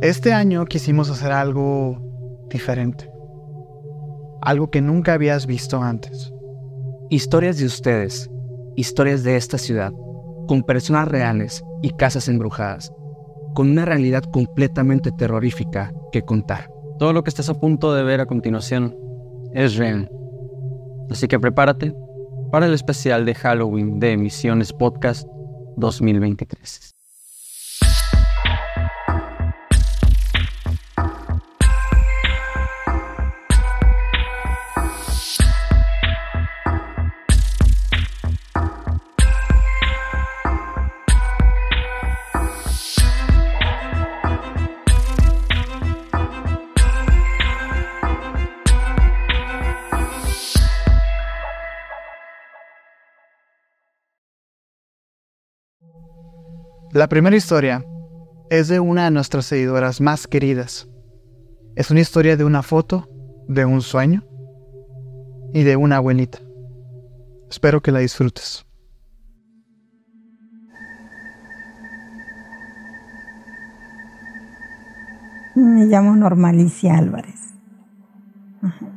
Este año quisimos hacer algo diferente. Algo que nunca habías visto antes. Historias de ustedes, historias de esta ciudad, con personas reales y casas embrujadas, con una realidad completamente terrorífica que contar. Todo lo que estás a punto de ver a continuación es real. Así que prepárate para el especial de Halloween de Emisiones Podcast 2023. La primera historia es de una de nuestras seguidoras más queridas. Es una historia de una foto, de un sueño y de una abuelita. Espero que la disfrutes. Me llamo Normalicia Álvarez.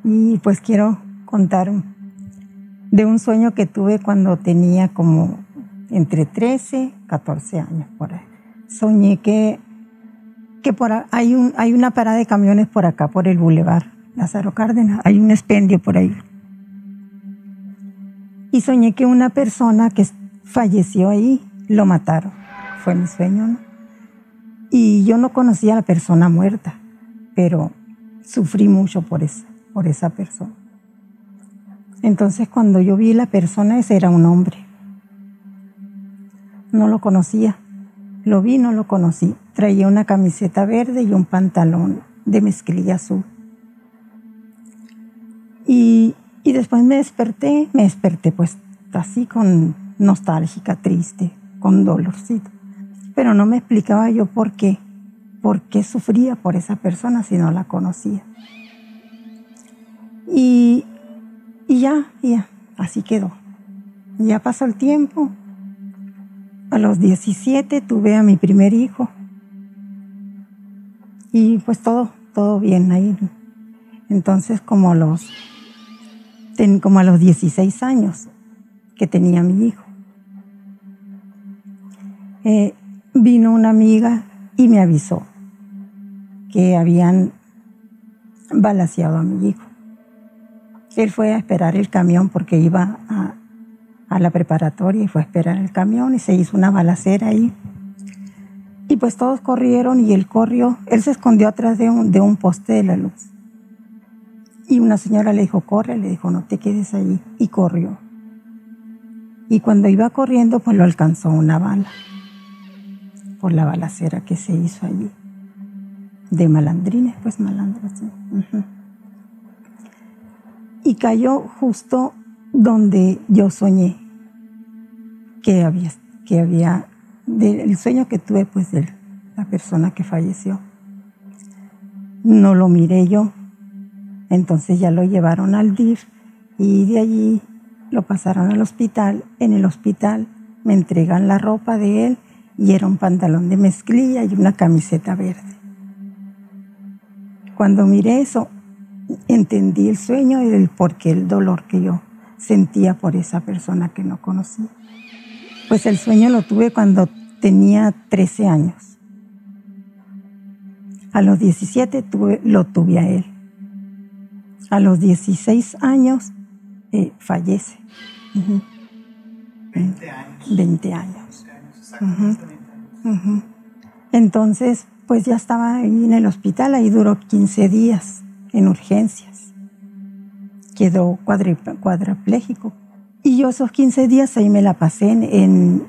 Y pues quiero contar de un sueño que tuve cuando tenía como entre 13, 14 años por ahí. Soñé que, que por hay, un, hay una parada de camiones por acá, por el bulevar Lázaro Cárdenas, hay un expendio por ahí. Y soñé que una persona que falleció ahí lo mataron. Fue mi sueño, ¿no? Y yo no conocía a la persona muerta, pero sufrí mucho por esa, por esa persona. Entonces cuando yo vi la persona, ese era un hombre no lo conocía. Lo vi, no lo conocí. Traía una camiseta verde y un pantalón de mezclilla azul. Y, y después me desperté, me desperté pues así con nostálgica, triste, con dolorcito. Pero no me explicaba yo por qué, por qué sufría por esa persona si no la conocía. Y, y ya, ya, así quedó. Ya pasó el tiempo, a los 17 tuve a mi primer hijo. Y pues todo, todo bien ahí. Entonces como a los, como a los 16 años que tenía mi hijo, eh, vino una amiga y me avisó que habían balaseado a mi hijo. Él fue a esperar el camión porque iba a, a la preparatoria y fue a esperar el camión y se hizo una balacera ahí. Y pues todos corrieron y él corrió, él se escondió atrás de un, de un poste de la luz. Y una señora le dijo, corre, le dijo, no te quedes ahí. Y corrió. Y cuando iba corriendo, pues lo alcanzó una bala por la balacera que se hizo allí. De malandrines, pues malandros. Y cayó justo donde yo soñé que había, que había del sueño que tuve pues de la persona que falleció. No lo miré yo, entonces ya lo llevaron al DIF y de allí lo pasaron al hospital. En el hospital me entregan la ropa de él y era un pantalón de mezclilla y una camiseta verde. Cuando miré eso, entendí el sueño y el porqué el dolor que yo sentía por esa persona que no conocía. Pues el sueño lo tuve cuando tenía 13 años. A los 17 tuve, lo tuve a él. A los 16 años eh, fallece. 20 años. 20 años. Entonces, pues ya estaba ahí en el hospital, ahí duró 15 días en urgencias quedó cuadrapléjico. Y yo esos 15 días ahí me la pasé en,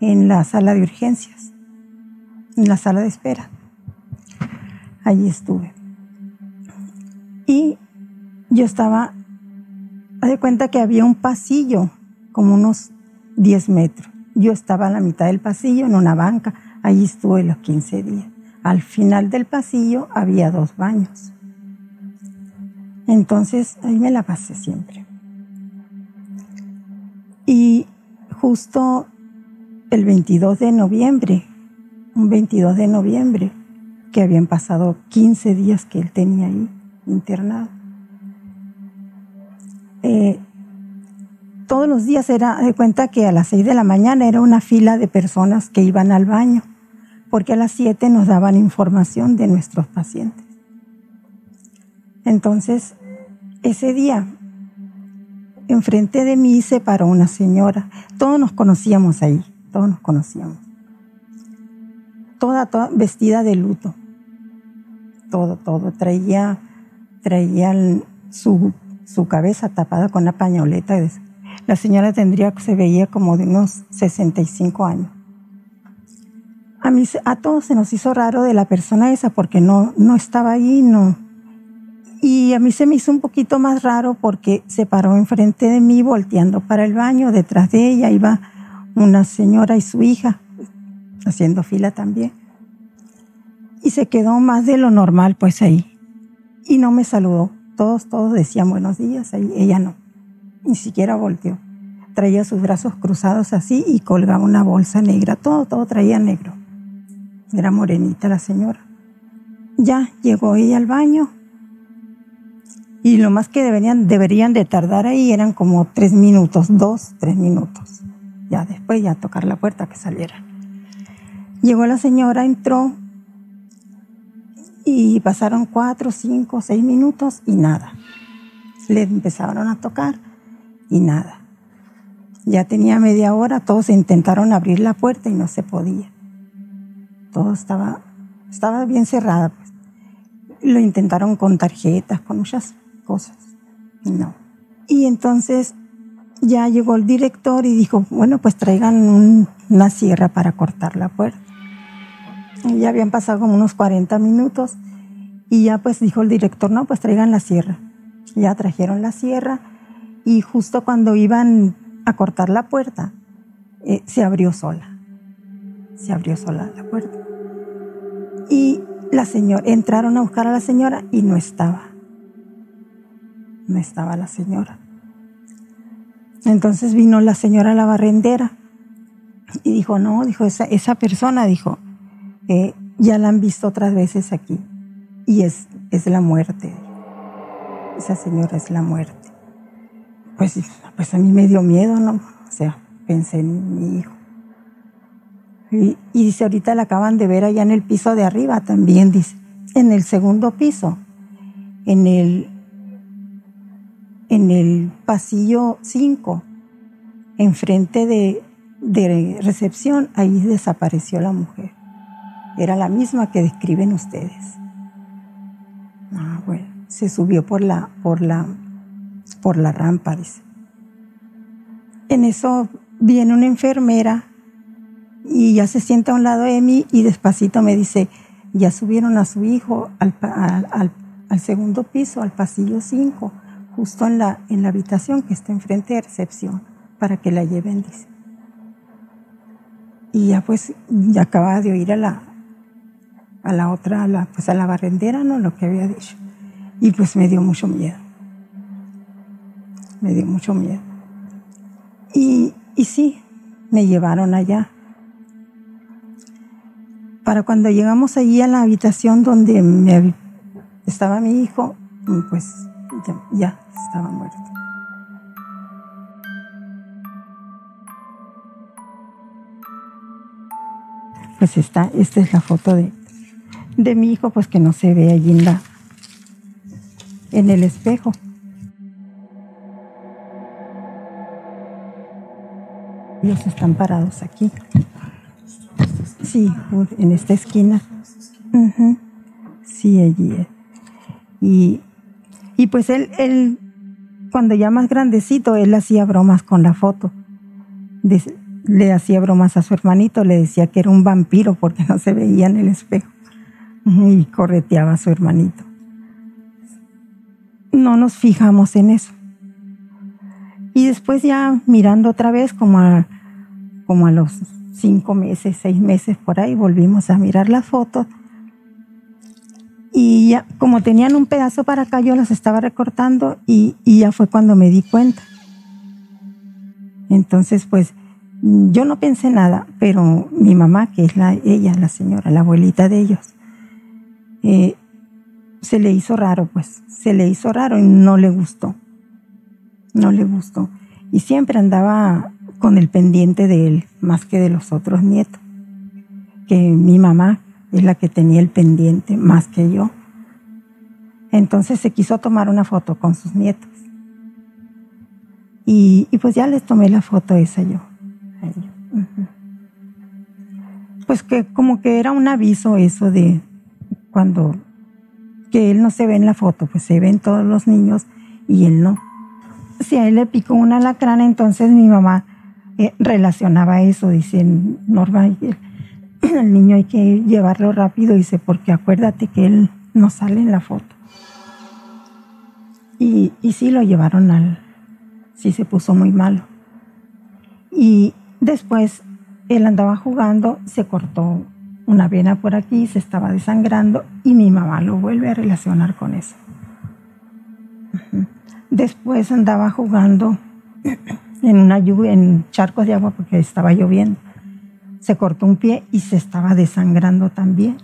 en, la sala de urgencias, en la sala de espera. Allí estuve. Y yo estaba, de cuenta que había un pasillo, como unos 10 metros, yo estaba a la mitad del pasillo en una banca, ahí estuve los 15 días. Al final del pasillo había dos baños. Entonces ahí me la pasé siempre. Y justo el 22 de noviembre, un 22 de noviembre, que habían pasado 15 días que él tenía ahí internado. Eh, todos los días era de cuenta que a las 6 de la mañana era una fila de personas que iban al baño, porque a las 7 nos daban información de nuestros pacientes. Entonces, ese día, enfrente de mí se paró una señora. Todos nos conocíamos ahí, todos nos conocíamos. Toda, toda vestida de luto. Todo, todo. Traía, traía su, cabeza tapada con una pañoleta. La señora tendría, se veía como de unos 65 años. A, mí, a todos se nos hizo raro de la persona esa porque no, no estaba ahí, no, y a mí se me hizo un poquito más raro porque se paró enfrente de mí volteando para el baño. Detrás de ella iba una señora y su hija haciendo fila también. Y se quedó más de lo normal pues ahí. Y no me saludó. Todos, todos decían buenos días. Ella no. Ni siquiera volteó. Traía sus brazos cruzados así y colgaba una bolsa negra. Todo, todo traía negro. Era morenita la señora. Ya llegó ella al baño, y lo más que deberían, de tardar ahí eran como tres minutos, dos, tres minutos. Ya después ya tocar la puerta que saliera. Llegó la señora, entró y pasaron cuatro, cinco, seis minutos y nada. Le empezaron a tocar y nada. Ya tenía media hora, todos intentaron abrir la puerta y no se podía. Todo estaba, estaba bien cerrada. Pues. Lo intentaron con tarjetas, con muchas cosas. No. Y entonces ya llegó el director y dijo, bueno, pues traigan una sierra para cortar la puerta. Y ya habían pasado como unos 40 minutos y ya pues dijo el director, no, pues traigan la sierra. Ya trajeron la sierra y justo cuando iban a cortar la puerta, eh, se abrió sola. Se abrió sola la puerta. Y la señora, entraron a buscar a la señora y no estaba no estaba la señora. Entonces vino la señora la barrendera y dijo, no, dijo, esa, esa persona, dijo, eh, ya la han visto otras veces aquí y es, es la muerte. Esa señora es la muerte. Pues, pues a mí me dio miedo, ¿no? O sea, pensé en mi hijo. Y, y dice, ahorita la acaban de ver allá en el piso de arriba también, dice, en el segundo piso, en el en el pasillo 5, enfrente de, de recepción, ahí desapareció la mujer. Era la misma que describen ustedes. Ah, bueno, se subió por la, por la, por la rampa, dice. En eso viene una enfermera y ya se sienta a un lado de mí y despacito me dice, ya subieron a su hijo al, al, al segundo piso, al pasillo 5 justo en la, en la habitación que está enfrente de recepción para que la lleven, dice. Y ya pues, ya acababa de oír a la, a la otra, a la, pues a la barrendera, ¿no? Lo que había dicho. Y pues me dio mucho miedo. Me dio mucho miedo. Y, y sí, me llevaron allá. Para cuando llegamos allí a la habitación donde me, estaba mi hijo, pues ya, estaba muerto. Pues está, esta es la foto de, de mi hijo, pues que no se ve allí en, el espejo. Ellos están parados aquí. Sí, en esta esquina. Sí, allí. Y y pues él, él, cuando ya más grandecito, él hacía bromas con la foto. le hacía bromas a su hermanito, le decía que era un vampiro porque no se veía en el espejo. Y correteaba a su hermanito. No nos fijamos en eso. Y después ya mirando otra vez como a como a los cinco meses, seis meses por ahí, volvimos a mirar las fotos. Y ya, como tenían un pedazo para acá, yo las estaba recortando y, y ya fue cuando me di cuenta. Entonces, pues, yo no pensé nada, pero mi mamá, que es la, ella, la señora, la abuelita de ellos, eh, se le hizo raro, pues, se le hizo raro y no le gustó. No le gustó. Y siempre andaba con el pendiente de él, más que de los otros nietos. Que mi mamá es la que tenía el pendiente, más que yo. Entonces se quiso tomar una foto con sus nietos. Y, pues ya les tomé la foto esa yo. Pues que como que era un aviso eso de cuando que él no se ve en la foto, pues se ven todos los niños y él no. Si a él le picó una alacrán, entonces mi mamá eh, relacionaba eso, dice Norma, el, el, niño hay que llevarlo rápido, dice, porque acuérdate que él no sale en la foto. Y, y sí lo llevaron al, sí se puso muy malo. Y después él andaba jugando, se cortó una vena por aquí, se estaba desangrando y mi mamá lo vuelve a relacionar con eso. Después andaba jugando en una lluvia, en charcos de agua porque estaba lloviendo. Se cortó un pie y se estaba desangrando también.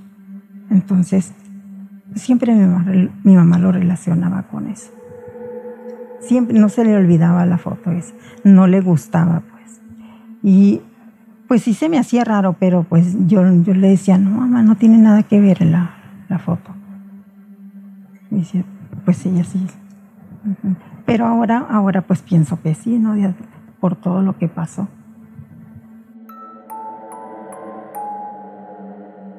Entonces, siempre mi mamá, mi mamá lo relacionaba con eso. Siempre no se le olvidaba la foto esa, no le gustaba pues. Y pues sí se me hacía raro, pero pues yo, yo le decía, no, mamá, no tiene nada que ver la, la foto. Y decía, pues sí, así. Pero ahora, ahora pues pienso que sí, ¿no? Por todo lo que pasó.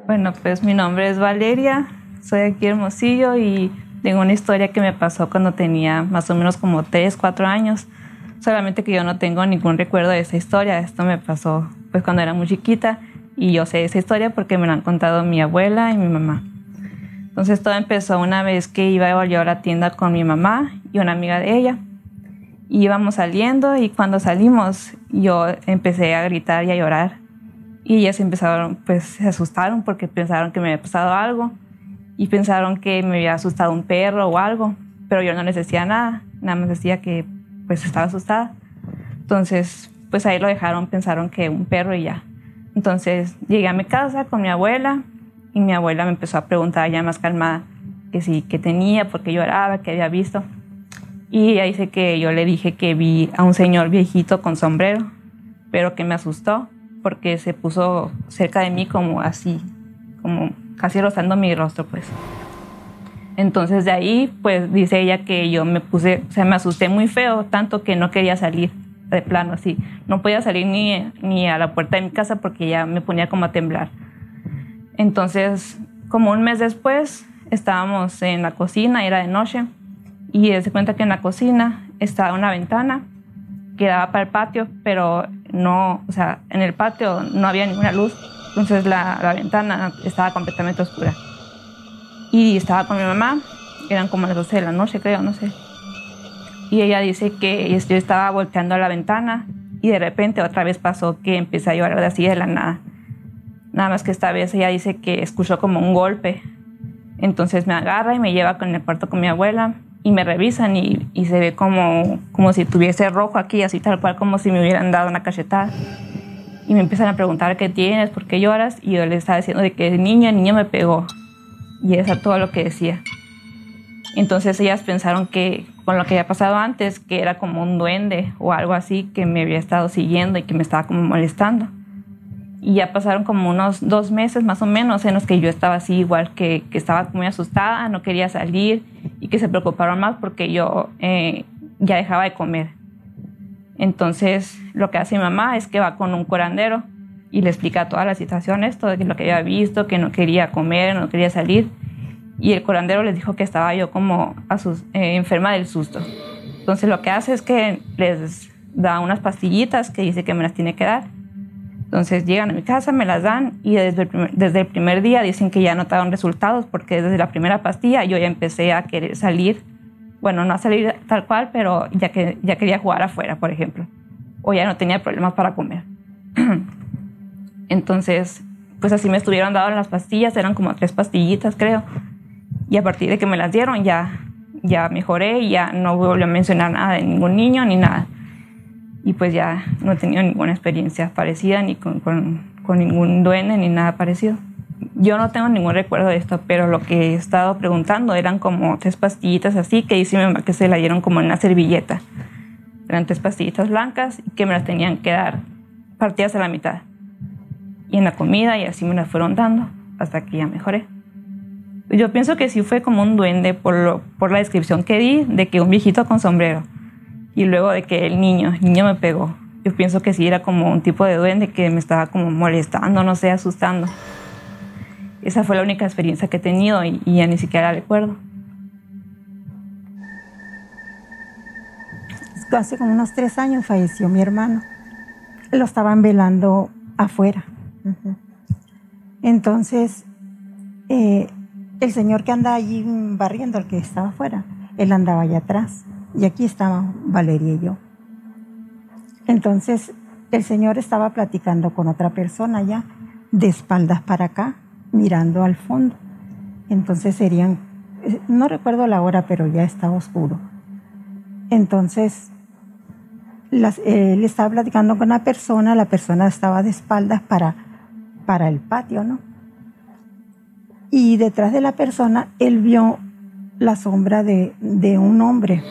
Bueno, pues mi nombre es Valeria, soy aquí Hermosillo y tengo una historia que me pasó cuando tenía más o menos como 3, 4 años. Solamente que yo no tengo ningún recuerdo de esa historia. Esto me pasó pues cuando era muy chiquita y yo sé esa historia porque me la han contado mi abuela y mi mamá. Entonces todo empezó una vez que iba yo a la tienda con mi mamá y una amiga de ella. Íbamos saliendo y cuando salimos yo empecé a gritar y a llorar. Y ellas empezaron, pues se asustaron porque pensaron que me había pasado algo y pensaron que me había asustado un perro o algo, pero yo no les decía nada, nada más decía que pues estaba asustada. Entonces, pues ahí lo dejaron, pensaron que un perro y ya. Entonces llegué a mi casa con mi abuela y mi abuela me empezó a preguntar ya más calmada que sí, que tenía, porque lloraba, que había visto. Y ahí dice que yo le dije que vi a un señor viejito con sombrero, pero que me asustó porque se puso cerca de mí como así, como casi rozando mi rostro, pues. Entonces de ahí, pues dice ella que yo me puse, o sea, me asusté muy feo, tanto que no quería salir de plano, así. No podía salir ni, ni a la puerta de mi casa porque ya me ponía como a temblar. Entonces, como un mes después, estábamos en la cocina, era de noche, y se cuenta que en la cocina estaba una ventana que daba para el patio, pero no, o sea, en el patio no había ninguna luz, entonces la, ventana estaba completamente oscura. Y estaba con mi mamá, eran como las 12 de la noche, creo, no sé. Y ella dice que yo estaba volteando a la ventana y de repente otra vez pasó que empecé a llorar de así de la nada. Nada más que esta vez ella dice que escuchó como un golpe. Entonces me agarra y me lleva con el cuarto con mi abuela y me revisan y, se ve como, como si tuviese rojo aquí, así tal cual como si me hubieran dado una cachetada. Y me empiezan a preguntar qué tienes, por qué lloras. Y yo le estaba diciendo de que niña, niña me pegó. Y eso todo lo que decía. Entonces ellas pensaron que con lo que había pasado antes, que era como un duende o algo así que me había estado siguiendo y que me estaba como molestando. Y ya pasaron como unos dos meses más o menos en los que yo estaba así igual, que, que estaba muy asustada, no quería salir y que se preocuparon más porque yo eh, ya dejaba de comer. Entonces lo que hace mi mamá es que va con un curandero y le explica todas las situaciones, todo lo que había visto, que no quería comer, no quería salir. Y el curandero les dijo que estaba yo como eh, enferma del susto. Entonces lo que hace es que les da unas pastillitas que dice que me las tiene que dar entonces llegan a mi casa, me las dan y desde el, primer, día dicen que ya notaron resultados porque desde la primera pastilla yo ya empecé a querer salir. Bueno, no a salir tal cual, pero ya, que, ya quería jugar afuera, por ejemplo. O ya no tenía problemas para comer. Entonces, pues así me estuvieron dando las pastillas, eran como tres pastillitas, creo. Y a partir de que me las dieron, ya, ya mejoré y ya no volvió a mencionar nada de ningún niño ni nada. Y pues ya no he tenido ninguna experiencia parecida, ni con, con, con ningún duende, ni nada parecido. Yo no tengo ningún recuerdo de esto, pero lo que he estado preguntando eran como tres pastillitas así, que dice mi mamá que se la dieron como en una servilleta. Eran tres pastillitas blancas que me las tenían que dar partidas a la mitad. Y en la comida y así me las fueron dando hasta que ya mejoré. Yo pienso que sí fue como un duende por, lo, por la descripción que di de que un viejito con sombrero y luego de que el niño, el niño me pegó. Yo pienso que sí era como un tipo de duende que me estaba como molestando, no sé, asustando. Esa fue la única experiencia que he tenido y, ya ni siquiera la recuerdo. Hace como unos tres años falleció mi hermano. Lo estaban velando afuera. Entonces, eh, el señor que anda allí barriendo, el que estaba afuera, él andaba allá atrás. Y aquí estaba Valeria y yo. Entonces, el señor estaba platicando con otra persona allá, de espaldas para acá, mirando al fondo. Entonces serían, eh, no recuerdo la hora, pero ya estaba oscuro. Entonces, él estaba platicando con una persona, la persona estaba de espaldas para, para el patio, ¿no? Y detrás de la persona, él vio la sombra de, de un hombre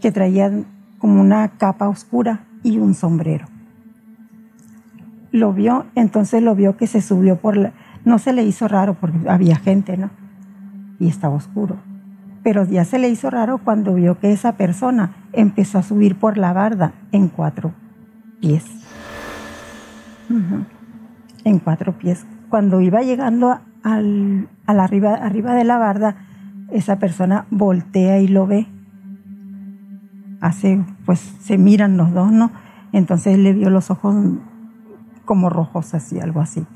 que traía como una capa oscura y un sombrero. Lo vio, entonces lo vio que se subió por la... No se le hizo raro porque había gente, ¿no? Y estaba oscuro. Pero ya se le hizo raro cuando vio que esa persona empezó a subir por la barda en cuatro pies. En cuatro pies. Cuando iba llegando al, arriba, arriba de la barda, esa persona voltea y lo ve hace, pues se miran los dos, ¿no? Entonces le vio los ojos como rojos, así, algo así.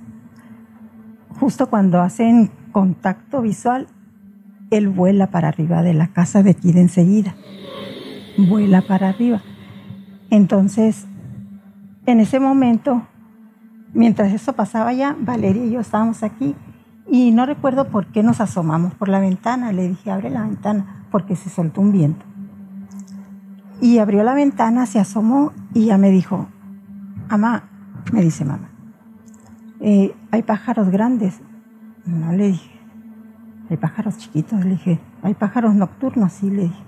Justo cuando hacen contacto visual, él vuela para arriba de la casa de aquí enseguida. Vuela para arriba. Entonces, en ese momento, mientras eso pasaba ya, Valeria y yo estábamos aquí y no recuerdo por qué nos asomamos por la ventana. Le dije, abre la ventana, porque se soltó un viento. Y abrió la ventana, se asomó y ya me dijo, mamá, me dice mamá, eh, hay pájaros grandes. No le dije, hay pájaros chiquitos. Le dije, hay pájaros nocturnos, sí, le dije,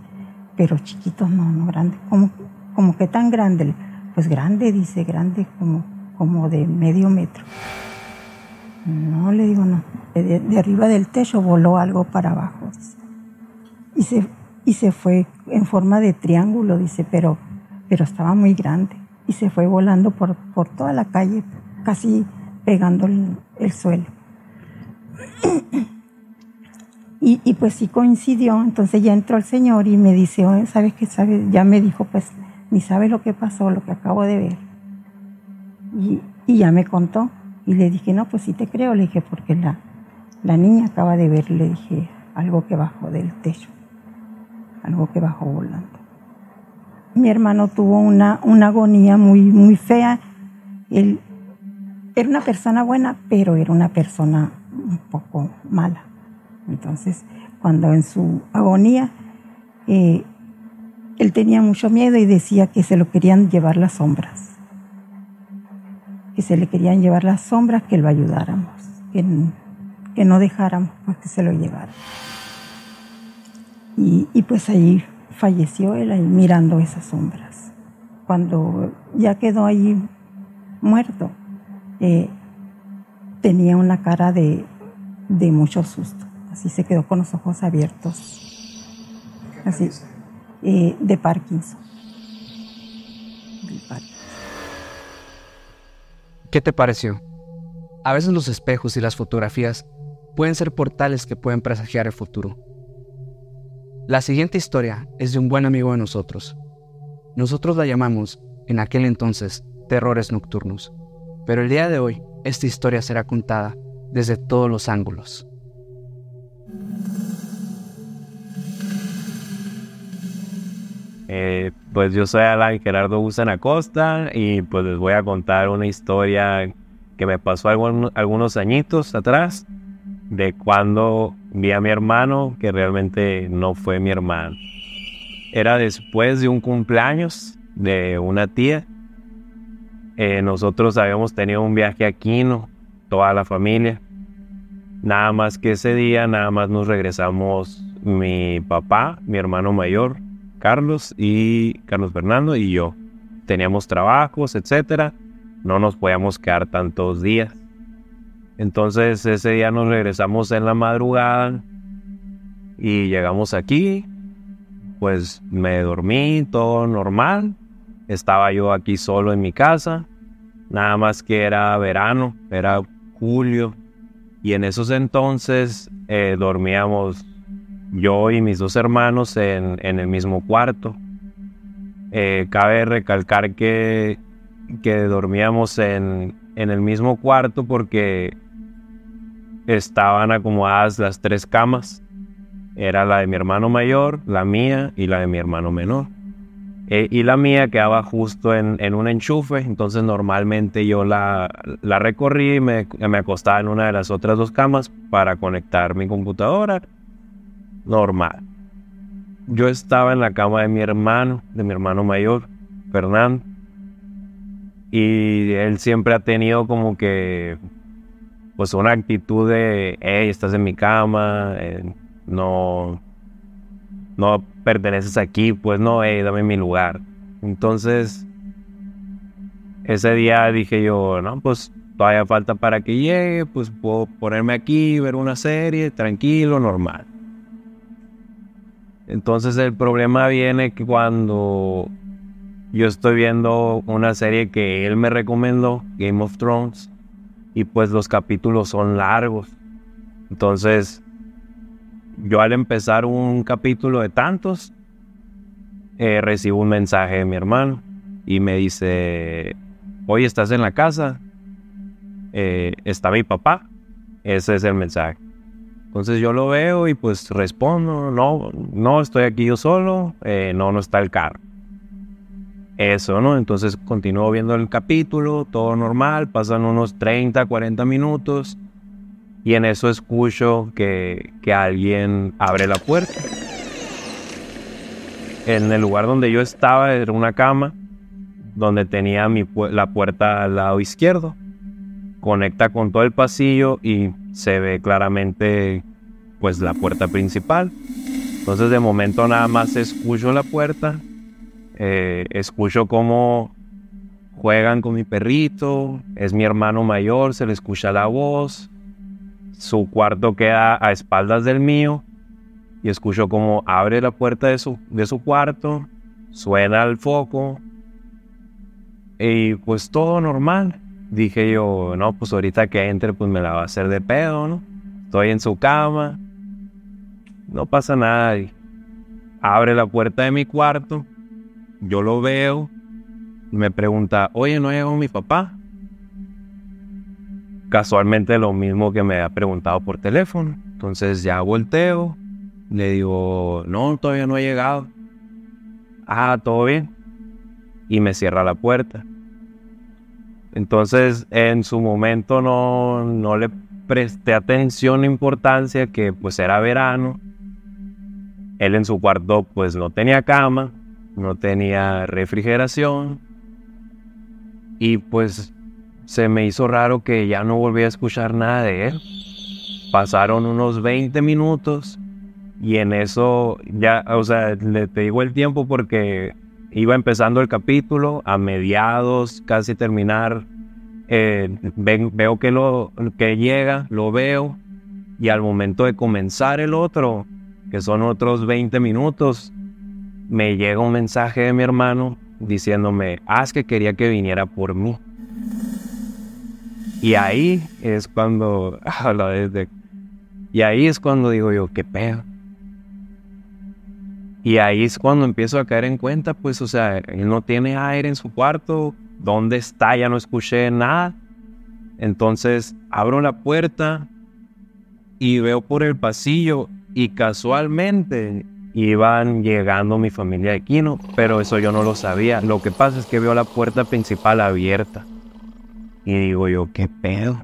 pero chiquitos no, no grandes. ¿Cómo, como que tan grande? Pues grande, dice, grande como, como de medio metro. No, le digo, no. De, arriba del techo voló algo para abajo. Y se y se fue en forma de triángulo, dice, pero, pero estaba muy grande y se fue volando por, por toda la calle, casi pegando el, el suelo. Y, y, pues sí coincidió, entonces ya entró el señor y me dice, ¿sabes qué? ¿Sabes? Ya me dijo, pues, ni sabe lo que pasó, lo que acabo de ver. Y, y, ya me contó. Y le dije, no, pues sí te creo, le dije, porque la, la niña acaba de ver, le dije, algo que bajó del techo algo que bajó volando. Mi hermano tuvo una, una agonía muy, muy fea. Él era una persona buena, pero era una persona un poco mala. Entonces, cuando en su agonía, eh, él tenía mucho miedo y decía que se lo querían llevar las sombras. Que se le querían llevar las sombras, que lo ayudáramos, que, no dejáramos pues, que se lo llevaran. Y, pues ahí falleció él ahí mirando esas sombras. Cuando ya quedó ahí muerto, eh, tenía una cara de, de, mucho susto. Así se quedó con los ojos abiertos. Así, eh, de Parkinson. ¿Qué te pareció? A veces los espejos y las fotografías pueden ser portales que pueden presagiar el futuro. La siguiente historia es de un buen amigo de nosotros. Nosotros la llamamos, en aquel entonces, terrores nocturnos, pero el día de hoy esta historia será contada desde todos los ángulos. Eh, pues yo soy Alan Gerardo Guzan Acosta y pues les voy a contar una historia que me pasó algunos añitos atrás de cuando vi a mi hermano que realmente no fue mi hermano. Era después de un cumpleaños de una tía. Eh, nosotros habíamos tenido un viaje a Quino, toda la familia. Nada más que ese día, nada más nos regresamos mi papá, mi hermano mayor, Carlos y Carlos Fernando y yo. Teníamos trabajos, etcétera. No nos podíamos quedar tantos días. Entonces ese día nos regresamos en la madrugada y llegamos aquí. Pues me dormí, todo normal. Estaba yo aquí solo en mi casa. Nada más que era verano, era julio. Y en esos entonces eh, dormíamos yo y mis dos hermanos en, el mismo cuarto. Eh, cabe recalcar que, que dormíamos en, en, el mismo cuarto porque estaban acomodadas las tres camas. Era la de mi hermano mayor, la mía y la de mi hermano menor. Eh, y la mía quedaba justo en, en, un enchufe, entonces normalmente yo la, la recorrí y me, me acostaba en una de las otras dos camas para conectar mi computadora normal. Yo estaba en la cama de mi hermano, de mi hermano mayor, Fernando. Y él siempre ha tenido como que, pues una actitud de, hey, estás en mi cama, eh, no, no perteneces aquí, pues no, hey, dame mi lugar. Entonces, ese día dije yo, no, pues todavía falta para que llegue, pues puedo ponerme aquí, ver una serie, tranquilo, normal. Entonces el problema viene cuando yo estoy viendo una serie que él me recomendó, Game of Thrones, y pues los capítulos son largos. Entonces, yo al empezar un capítulo de tantos, eh, recibo un mensaje de mi hermano y me dice, hoy estás en la casa, eh, está mi papá, ese es el mensaje. Entonces yo lo veo y pues respondo, no, no estoy aquí yo solo, eh, no, no está el carro. Eso, ¿no? Entonces continúo viendo el capítulo, todo normal, pasan unos 30, 40 minutos y en eso escucho que, que alguien abre la puerta. En el lugar donde yo estaba era una cama donde tenía mi, la puerta al lado izquierdo. Conecta con todo el pasillo y se ve claramente pues la puerta principal. Entonces de momento nada más escucho la puerta, eh, escucho cómo juegan con mi perrito, es mi hermano mayor, se le escucha la voz, su cuarto queda a espaldas del mío y escucho cómo abre la puerta de su, de su cuarto, suena el foco y pues todo normal. Dije yo, no, pues ahorita que entre pues me la va a hacer de pedo, ¿no? Estoy en su cama, no pasa nada. abre la puerta de mi cuarto, yo lo veo, me pregunta, oye, ¿no llegó mi papá? Casualmente lo mismo que me ha preguntado por teléfono. Entonces ya volteo, le digo, no, todavía no ha llegado. Ah, todo bien. Y me cierra la puerta. Entonces, en su momento no, no le presté atención e importancia que pues era verano. Él en su cuarto pues no tenía cama, no tenía refrigeración. Y pues se me hizo raro que ya no volví a escuchar nada de él. Pasaron unos 20 minutos y en eso ya, o sea, le te digo el tiempo porque iba empezando el capítulo, a mediados, casi terminar, eh, veo que, lo, que llega, lo veo, y al momento de comenzar el otro, que son otros 20 minutos, me llega un mensaje de mi hermano diciéndome, haz que quería que viniera por mí. Y ahí es cuando, y ahí es cuando digo yo, qué pedo. Y ahí es cuando empiezo a caer en cuenta, pues, o sea, él no tiene aire en su cuarto. ¿Dónde está? Ya no escuché nada. Entonces abro la puerta y veo por el pasillo y casualmente iban llegando mi familia de Quino, pero eso yo no lo sabía. Lo que pasa es que veo la puerta principal abierta. Y digo yo, ¿qué pedo?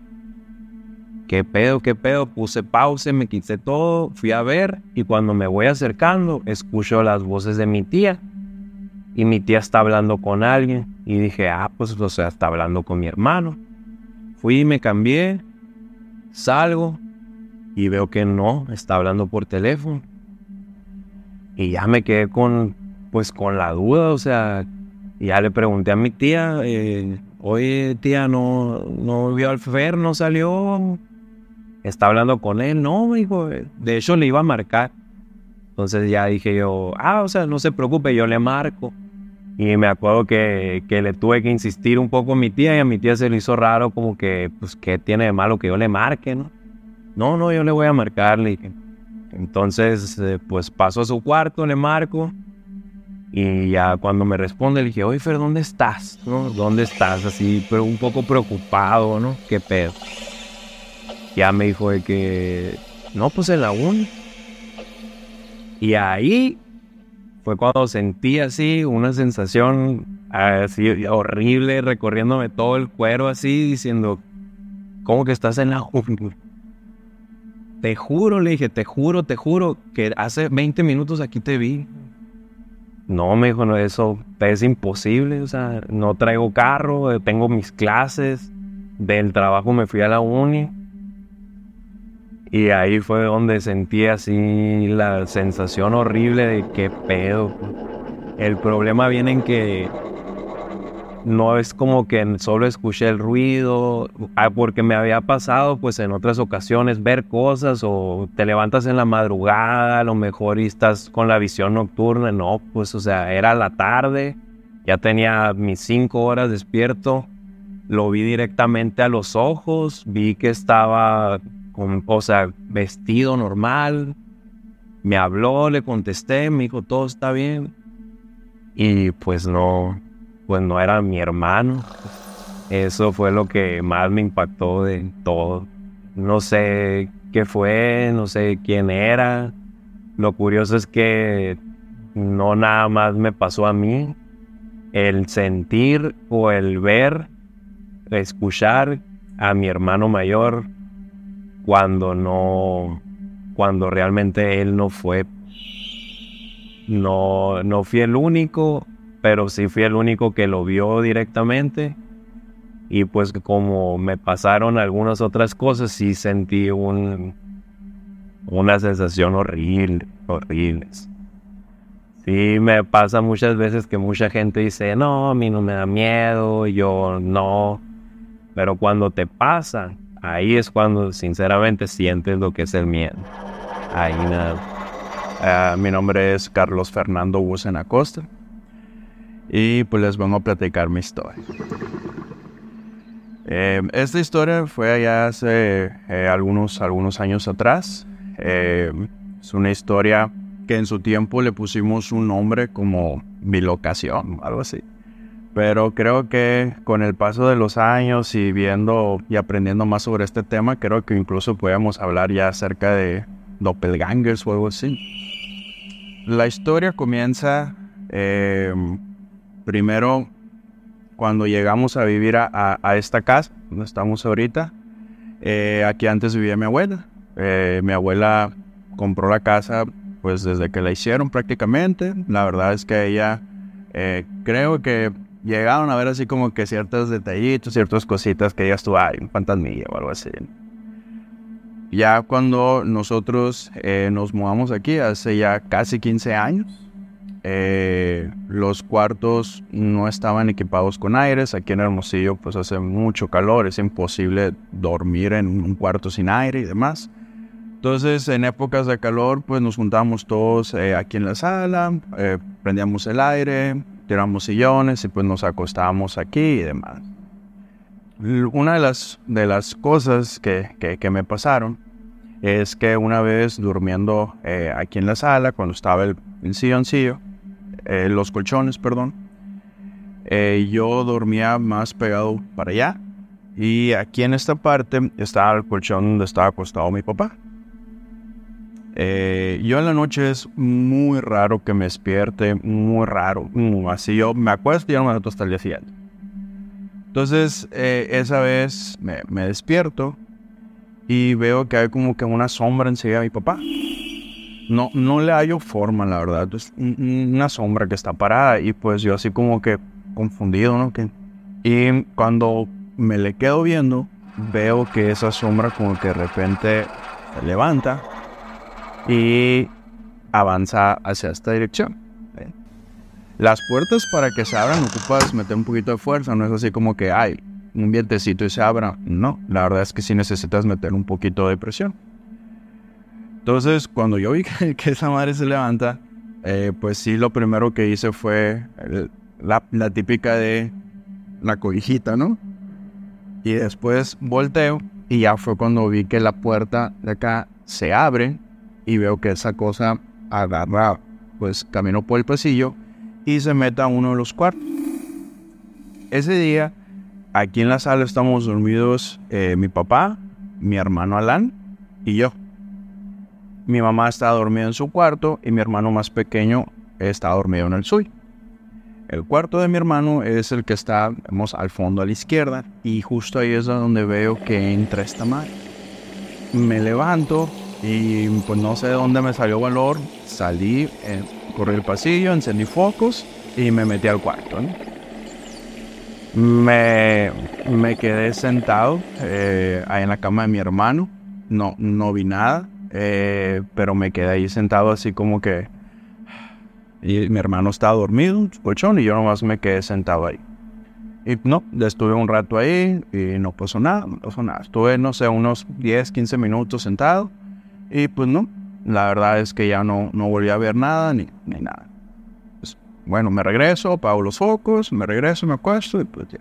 ¿Qué pedo? ¿Qué pedo? Puse pausa, me quité todo, fui a ver y cuando me voy acercando escucho las voces de mi tía. Y mi tía está hablando con alguien. Y dije, ah, pues o sea, está hablando con mi hermano. Fui, me cambié, salgo y veo que no, está hablando por teléfono. Y ya me quedé con, pues con la duda, o sea, ya le pregunté a mi tía, eh, oye tía, no, no vio al Fer, no salió, está hablando con él, no, me dijo, de hecho le iba a marcar. Entonces ya dije yo, ah, o sea, no se preocupe, yo le marco. Y me acuerdo que, que, le tuve que insistir un poco a mi tía y a mi tía se le hizo raro como que, pues, ¿qué tiene de malo que yo le marque, no? No, no, yo le voy a marcar, le dije. Entonces, eh, pues paso a su cuarto, le marco. Y ya cuando me responde, le dije, oye, ¿dónde estás? ¿No? ¿Dónde estás? Así, pero un poco preocupado, ¿no? ¿Qué pedo? Ya me dijo de que, no, pues en la uni. Y ahí fue cuando sentí así una sensación así horrible, recorriéndome todo el cuero así, diciendo, ¿cómo que estás en la uni? Te juro, le dije, te juro, te juro, que hace 20 minutos aquí te vi. No, me dijo, no, eso es imposible, o sea, no traigo carro, tengo mis clases, del trabajo me fui a la uni. Y ahí fue donde sentí así la sensación horrible de qué pedo. El problema viene en que no es como que solo escuché el ruido, ah, porque me había pasado pues en otras ocasiones ver cosas o te levantas en la madrugada, a lo mejor y estás con la visión nocturna, no, pues o sea, era la tarde, ya tenía mis cinco horas despierto, lo vi directamente a los ojos, vi que estaba con, o sea, vestido normal, me habló, le contesté, me dijo todo está bien y pues no, pues no era mi hermano. Eso fue lo que más me impactó de todo. No sé qué fue, no sé quién era. Lo curioso es que no nada más me pasó a mí. El sentir o el ver, escuchar a mi hermano mayor cuando no, cuando realmente él no fue, no, no fui el único pero sí fui el único que lo vio directamente. Y pues como me pasaron algunas otras cosas, sí sentí un, una sensación horrible, horrible. Sí me pasa muchas veces que mucha gente dice, no, a mí no me da miedo, yo no. Pero cuando te pasa, ahí es cuando sinceramente sientes lo que es el miedo. Ahí nada. Ah, mi nombre es Carlos Fernando Busen Acosta y pues les vengo a platicar mi historia. Eh, esta historia fue allá hace eh, algunos, algunos años atrás. Eh, es una historia que en su tiempo le pusimos un nombre como bilocación, algo así. Pero creo que con el paso de los años y viendo y aprendiendo más sobre este tema, creo que incluso podemos hablar ya acerca de doppelgangers o algo así. La historia comienza primero cuando llegamos a vivir a, esta casa donde estamos ahorita. Eh, aquí antes vivía mi abuela. Eh, mi abuela compró la casa pues desde que la hicieron prácticamente. La verdad es que ella eh, creo que llegaron a ver así como que ciertos detallitos, ciertas cositas que ella estuvo, ay, un fantasmilla o algo así. Ya cuando nosotros nos mudamos aquí, hace ya casi 15 años, eh, los cuartos no estaban equipados con aires. Aquí en Hermosillo pues hace mucho calor, es imposible dormir en un cuarto sin aire y demás. Entonces en épocas de calor pues nos juntábamos todos eh, aquí en la sala, eh, prendíamos el aire, tiramos sillones y pues nos acostábamos aquí y demás. Una de las, de las cosas que, que, me pasaron es que una vez durmiendo aquí en la sala, cuando estaba el, el silloncillo, eh, los colchones, perdón. Eh, yo dormía más pegado para allá. Y aquí en esta parte estaba el colchón donde estaba acostado mi papá. Eh, yo en la noche es muy raro que me despierte, muy raro. mm, Así yo me acuesto y ya no me hasta el día siguiente. Entonces, esa vez me, me despierto y veo que hay como que una sombra enseguida de mi papá. No, no le hallo forma, la verdad. Es un- un- una sombra que está parada y pues yo así como que confundido, ¿no? Que, y cuando me le quedo viendo, veo que esa sombra como que de repente se levanta y avanza hacia esta dirección. Las puertas para que se abran ocupas meter un poquito de fuerza, no es así como que hay un vientecito y se abra. No, la verdad es que sí necesitas meter un poquito de presión. Entonces, cuando yo vi que, que esa madre se levanta, eh, pues sí, lo primero que hice fue la, la típica de la cobijita, ¿no? Y después volteo y ya fue cuando vi que la puerta de acá se abre y veo que esa cosa agarra, pues camino por el pasillo y se mete a uno de los cuartos. Ese día, aquí en la sala estamos dormidos eh, mi papá, mi hermano Alan y yo. Mi mamá estaba dormida en su cuarto y mi hermano más pequeño estaba dormido en el suyo. El cuarto de mi hermano es el que está vemos, al fondo a la izquierda y justo ahí es donde veo que entra esta madre. Me levanto y pues no sé de dónde me salió valor. Salí, eh, corrí el pasillo, encendí focos y me metí al cuarto. Me, me quedé sentado eh, ahí en la cama de mi hermano. No, no vi nada, eh, pero me quedé ahí sentado así como que... Y mi hermano estaba dormido colchón y yo nomás me quedé sentado ahí. Y no, estuve un rato ahí y no pasó nada, no pasó nada. Estuve, no sé, unos 10, 15 minutos sentado y pues no, la verdad es que ya no, no volví a ver nada ni, ni nada. Pues, bueno, me regreso, apago los focos, me regreso, me acuesto y pues ya.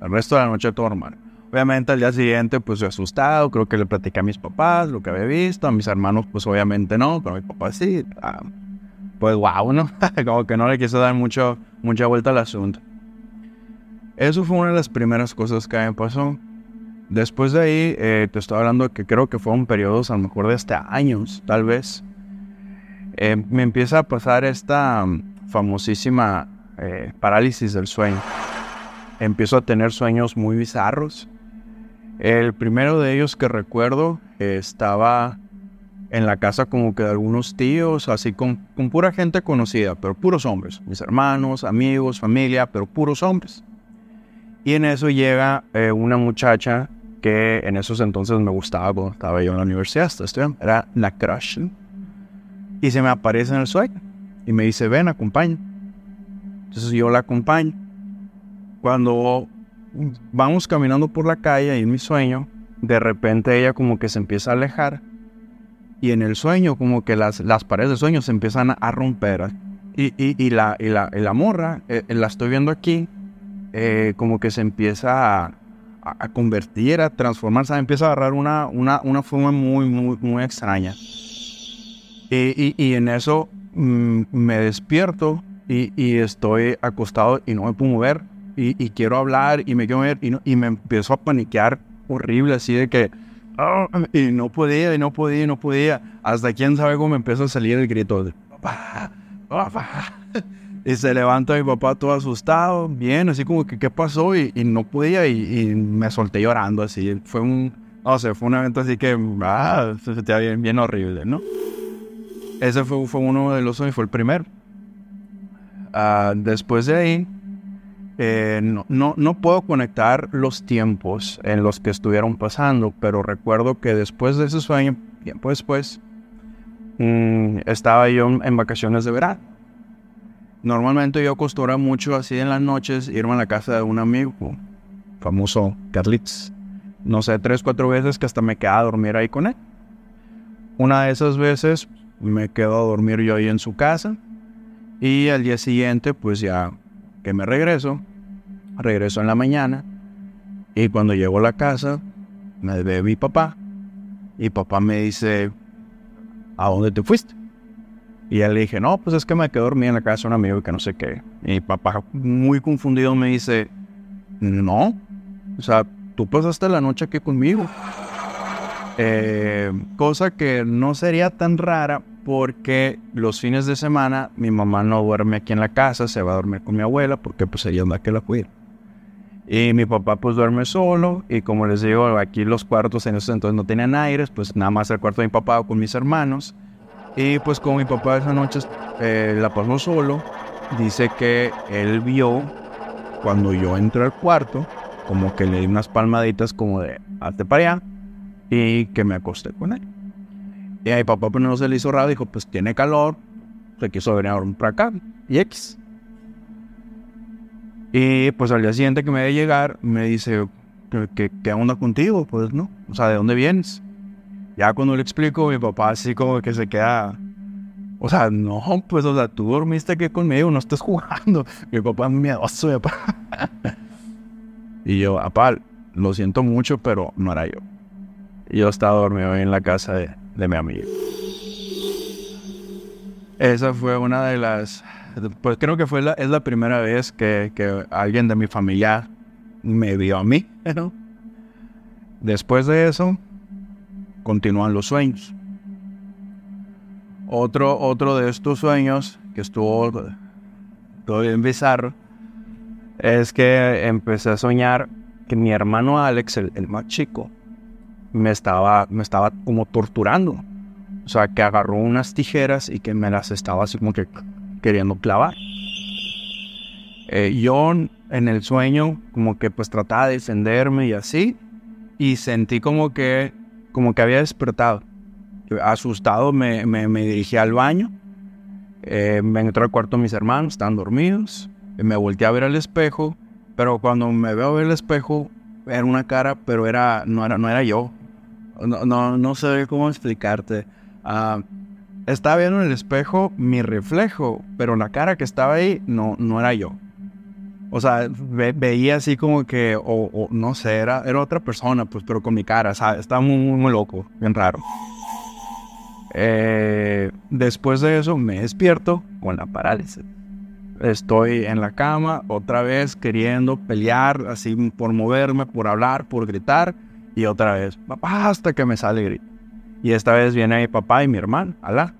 El resto de la noche todo normal. Obviamente al día siguiente pues yo asustado, creo que le platicé a mis papás lo que había visto, a mis hermanos pues obviamente no, pero a mi papá sí. Ah, pues wow, ¿no? Como que no le quiso dar mucho, mucha vuelta al asunto. Eso fue una de las primeras cosas que me pasó. Después de ahí, eh, te estoy hablando que creo que fueron periodos a lo mejor de hasta años, tal vez. Eh, me empieza a pasar esta mm, famosísima eh, parálisis del sueño. Empiezo a tener sueños muy bizarros. El primero de ellos que recuerdo eh, estaba en la casa como que de algunos tíos, así con, con pura gente conocida, pero puros hombres. Mis hermanos, amigos, familia, pero puros hombres. Y en eso llega eh, una muchacha que en esos entonces me gustaba cuando estaba yo en la universidad. Era la crush. Y se me aparece en el sueño. Y me dice, ven, acompaña. Entonces yo la acompaño. Cuando vamos caminando por la calle y en mi sueño, de repente ella como que se empieza a alejar. Y en el sueño como que las, las paredes del sueño se empiezan a, romper. Y, y, y, la, y, la, la morra, eh, la estoy viendo aquí, eh, como que se empieza a, convertir, a transformarse, empieza a agarrar una, una, una forma muy, muy, muy extraña. Y, y, en eso mm, me despierto y, estoy acostado y no me puedo mover y, y quiero hablar y me quiero mover y, no, y me empiezo a paniquear horrible, así de que... Oh, y no podía, y no podía, y no podía. Hasta quién sabe cómo me empezó a salir el grito de papá, papá. Y se levanta mi papá todo asustado, bien, así como que qué pasó y, y no podía y, y, me solté llorando así. Fue un, no sé, fue un evento así que, ah, se sentía bien, bien horrible, ¿no? Ese fue, fue uno de los sueños, fue el primero. Uh, después de ahí, eh, no, no, no, puedo conectar los tiempos en los que estuvieron pasando, pero recuerdo que después de ese sueño, tiempo después, mmm, estaba yo en vacaciones de verano. Normalmente yo acostumbro mucho así en las noches irme a la casa de un amigo, famoso Carlitos. No sé, tres, cuatro veces que hasta me quedaba a dormir ahí con él. Una de esas veces me quedo a dormir yo ahí en su casa y al día siguiente pues ya que me regreso, regreso en la mañana y cuando llego a la casa me ve mi papá y papá me dice, ¿a dónde te fuiste? Y ya le dije, no, pues es que me quedé dormido en la casa de un amigo y que no sé qué. Y papá muy confundido me dice, no, o sea, tú pasaste la noche aquí conmigo. Eh, cosa que no sería tan rara porque los fines de semana mi mamá no duerme aquí en la casa, se va a dormir con mi abuela porque pues ella la que la cuida. Y mi papá pues duerme solo y como les digo, aquí los cuartos en esos entonces no tenían aires, pues nada más el cuarto de mi papá con mis hermanos. Y pues como mi papá esa noche eh, la pasó solo, dice que él vio cuando yo entré al cuarto, como que le di unas palmaditas como de, hazte para allá, y que me acosté con él. Y a mi papá no se le hizo raro, dijo, pues tiene calor, se quiso venir a dormir para acá, y X. Y pues al día siguiente que me de llegar, me dice, ¿qué, qué, onda contigo? Pues no, o sea, ¿de dónde vienes? Ya cuando le explico, mi papá así como que se queda, o sea, no, pues, o sea, tú dormiste aquí conmigo, no estás jugando. Mi papá es miedoso, mi papá. y yo, papá, lo siento mucho, pero no era yo. Y yo estaba dormido en la casa de, de mi amigo. Esa fue una de las pues creo que fue la, es la primera vez que, que, alguien de mi familia me vio a mí. Después de eso, continúan los sueños. Otro, otro de estos sueños que estuvo todo bien bizarro es que empecé a soñar que mi hermano Alex, el, el más chico, me estaba, me estaba como torturando. O sea, que agarró unas tijeras y que me las estaba así como que queriendo clavar. Eh, yo en el sueño como que pues trataba de defenderme y así y sentí como que como que había despertado. Asustado me, me, dirigí al baño, eh, me entró al cuarto mis hermanos, estaban dormidos, me volteé a ver al espejo, pero cuando me veo ver el espejo era una cara, pero era no era no era yo. No, no, no sé cómo explicarte. Uh, estaba viendo en el espejo mi reflejo, pero la cara que estaba ahí no, no era yo. O sea, veía así como que, o, no sé, era, era otra persona, pues, pero con mi cara. Estaba muy, muy, loco, bien raro. Eh, después de eso me despierto con la parálisis. Estoy en la cama otra vez queriendo pelear, así por moverme, por hablar, por gritar, y otra vez, papá, hasta que me sale grito. Y esta vez viene mi papá y mi hermano, Alá.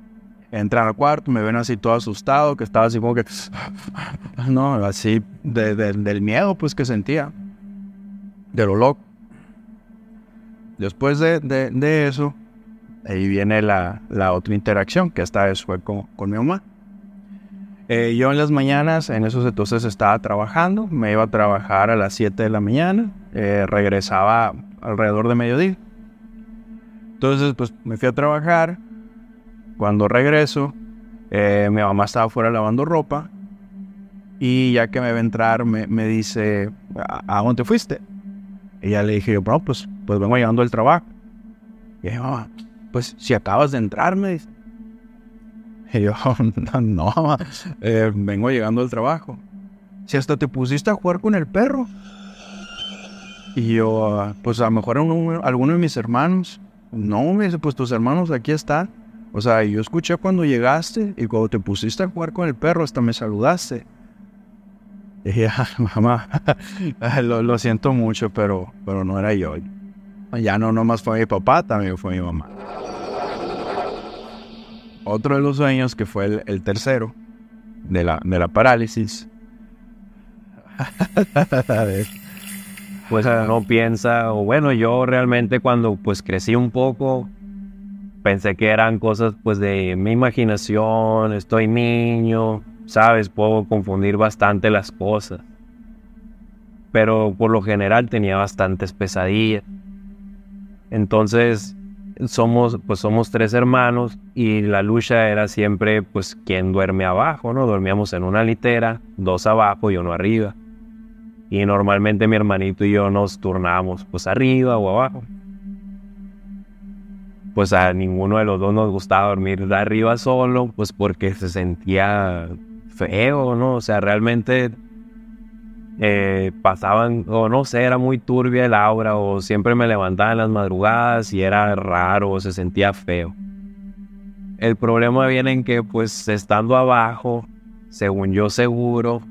Entran al cuarto, me ven así todo asustado, que estaba así como que... No, así del miedo pues que sentía. De lo loco. Después de, eso, ahí viene la, otra interacción, que esta vez fue con, mi mamá. Eh, yo en las mañanas, en esos entonces estaba trabajando, me iba a trabajar a las 7 de la mañana, eh, regresaba alrededor de mediodía. Entonces, pues me fui a trabajar. Cuando regreso, eh, mi mamá estaba fuera lavando ropa. Y ya que me ve entrar, me, dice, ¿A, dónde fuiste? Y ya le dije, yo, bueno, pues, pues vengo llegando del trabajo. Y dije, mamá, pues si acabas de entrar, me dice. Y yo, no, eh, vengo llegando del trabajo. Si hasta te pusiste a jugar con el perro. Y yo, pues a lo mejor alguno de mis hermanos. No, me dice, pues tus hermanos aquí están. O sea, yo escuché cuando llegaste y cuando te pusiste a jugar con el perro hasta me saludaste. Y dije, ah, mamá, lo, siento mucho, pero, pero no era yo. Ya no nomás fue mi papá, también fue mi mamá. Otro de los sueños, que fue el, tercero de la, de la parálisis. pues no piensa, o bueno, yo realmente cuando pues crecí un poco, pensé que eran cosas pues de mi imaginación, estoy niño, sabes, puedo confundir bastante las cosas. Pero por lo general tenía bastantes pesadillas. Entonces, somos pues somos tres hermanos y la lucha era siempre pues quién duerme abajo, ¿no? Dormíamos en una litera, dos abajo y uno arriba. Y normalmente mi hermanito y yo nos turnábamos pues arriba o abajo. Pues a ninguno de los dos nos gustaba dormir de arriba solo, pues porque se sentía feo, ¿no? O sea, realmente eh, pasaban, o no sé, era muy turbia el aura, o siempre me levantaba en las madrugadas y era raro, o se sentía feo. El problema viene en que, pues, estando abajo, según yo seguro,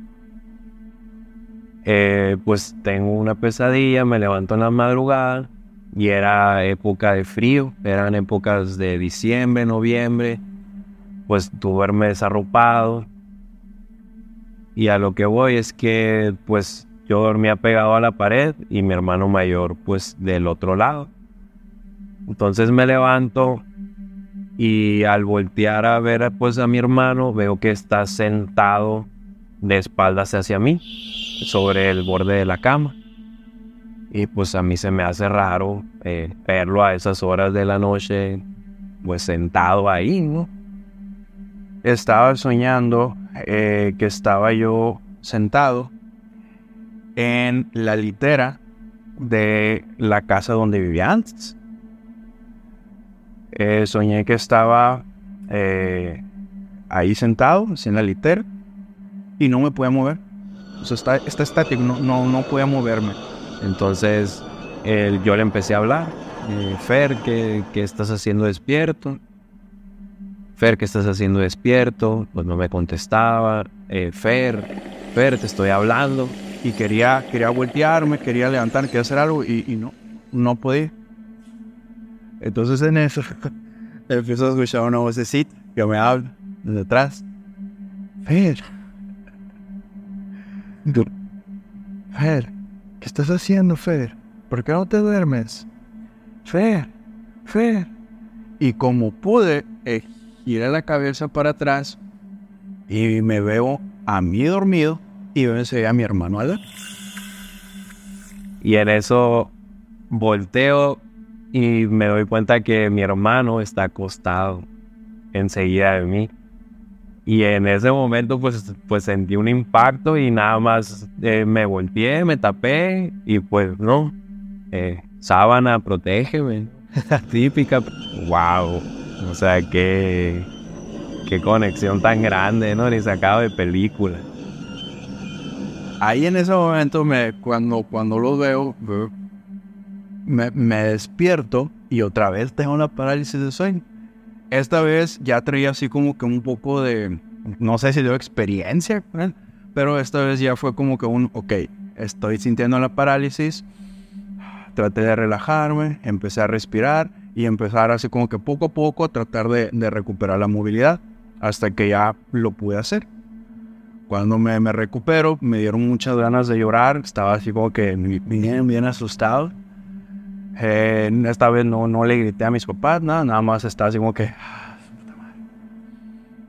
eh, pues tengo una pesadilla, me levanto en la madrugada, y era época de frío, eran épocas de diciembre, noviembre, pues tú duermes arropado. Y a lo que voy es que pues yo dormía pegado a la pared y mi hermano mayor pues del otro lado. Entonces me levanto y al voltear a ver pues a mi hermano veo que está sentado de espaldas hacia mí sobre el borde de la cama. Y pues a mí se me hace raro eh, verlo a esas horas de la noche pues sentado ahí, ¿no? Estaba soñando eh, que estaba yo sentado en la litera de la casa donde vivía antes. Eh, soñé que estaba eh, ahí sentado, así en la litera, y no me podía mover. O sea, está, está estático, no, no, no podía moverme. Entonces yo le empecé a hablar. Fer, ¿qué, ¿qué, estás haciendo despierto? Fer, ¿qué estás haciendo despierto? Pues no me contestaba. Fer, Fer, te estoy hablando. Y quería, quería voltearme, quería levantarme, quería hacer algo y, no, no podía. Entonces en eso empiezo a escuchar una vocecita que me habla desde atrás. Fer. Fer, ¿qué estás haciendo, Fer? ¿Por qué no te duermes? Fer, Fer. Y como pude, eh, giré la cabeza para atrás y me veo a mí dormido y veo a mi hermano al Y en eso volteo y me doy cuenta que mi hermano está acostado enseguida de mí. Y en ese momento pues, pues sentí un impacto y nada más eh, me volteé, me tapé y pues no, eh, sábana, protégeme, típica. ¡Wow! O sea, qué, qué conexión tan grande, ¿no? Ni sacado de película. Ahí en ese momento, me, cuando, cuando lo veo, me, me despierto y otra vez tengo una parálisis de sueño. Esta vez ya traía así como que un poco de, no sé si de experiencia, ¿eh? pero esta vez ya fue como que un, ok, estoy sintiendo la parálisis, traté de relajarme, empecé a respirar y empezar así como que poco a poco a tratar de, recuperar la movilidad hasta que ya lo pude hacer. Cuando me, me, recupero, me dieron muchas ganas de llorar, estaba así como que bien, bien asustado. Eh, esta vez no, no le grité a mis papás, nada, nada más estaba así como que...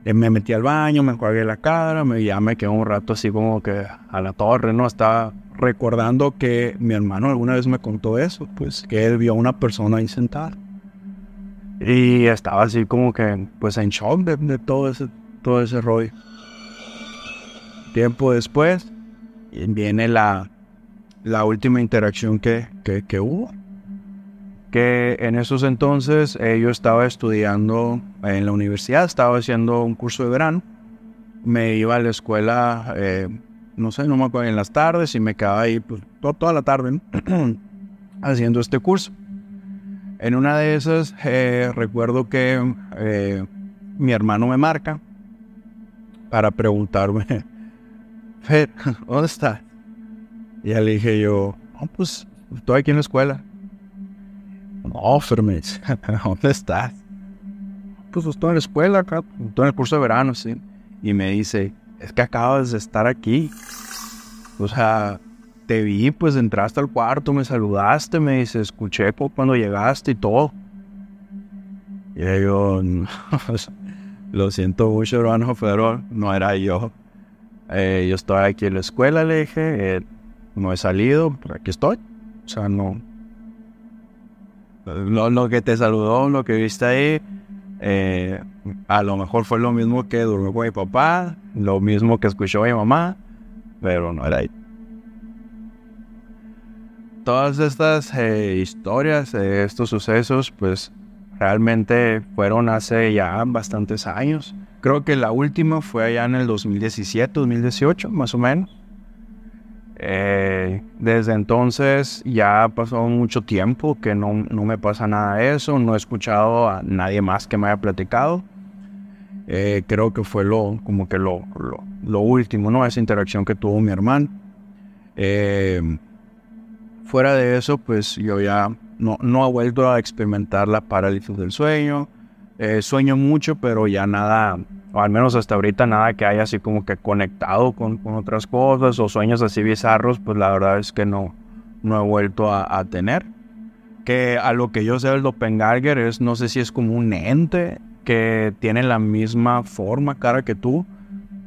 Eh, me metí al baño, me enjuagué la cara, me, ya me quedé un rato así como que a la torre, ¿no? Estaba recordando que mi hermano alguna vez me contó eso, pues que él vio a una persona ahí sentada. Y estaba así como que, pues en shock de, de todo, ese, todo ese rollo. Tiempo después, viene la, la última interacción que, que, que hubo que en esos entonces eh, yo estaba estudiando en la universidad, estaba haciendo un curso de verano, me iba a la escuela, eh, no sé, no me acuerdo, en las tardes y me quedaba ahí pues, toda la tarde haciendo este curso. En una de esas eh, recuerdo que mi hermano me marca para preguntarme, Fer, ¿dónde estás? Y le dije yo, pues estoy aquí en la escuela. No, Fermes, ¿dónde estás? Pues estoy en la escuela acá, estoy en el curso de verano, sí. Y me dice, es que acabas de estar aquí. O sea, te vi, pues entraste al cuarto, me saludaste, me dice, escuché cuando llegaste y todo. Y yo, lo siento mucho, hermano, pero no era yo. Eh, yo estoy aquí en la escuela, le dije, eh, no he salido, pero aquí estoy. O sea, no, lo, que te saludó, lo que viste ahí, eh, a lo mejor fue lo mismo que durmió con mi papá, lo mismo que escuchó mi mamá, pero no era ahí. Todas estas eh, historias, eh, estos sucesos, pues realmente fueron hace ya bastantes años. Creo que la última fue allá en el 2017, 2018, más o menos. Eh, desde entonces ya ha pasado mucho tiempo que no, no, me pasa nada de eso, no he escuchado a nadie más que me haya platicado. Eh, creo que fue lo, como que lo, lo, último, ¿no? Esa interacción que tuvo mi hermano. Eh, fuera de eso, pues yo ya no, no he vuelto a experimentar la parálisis del sueño. Eh, sueño mucho, pero ya nada, o al menos hasta ahorita nada que haya así como que conectado con, con otras cosas o sueños así bizarros, pues la verdad es que no, no he vuelto a, tener. Que a lo que yo sé del doppelganger es, no sé si es como un ente que tiene la misma forma, cara que tú,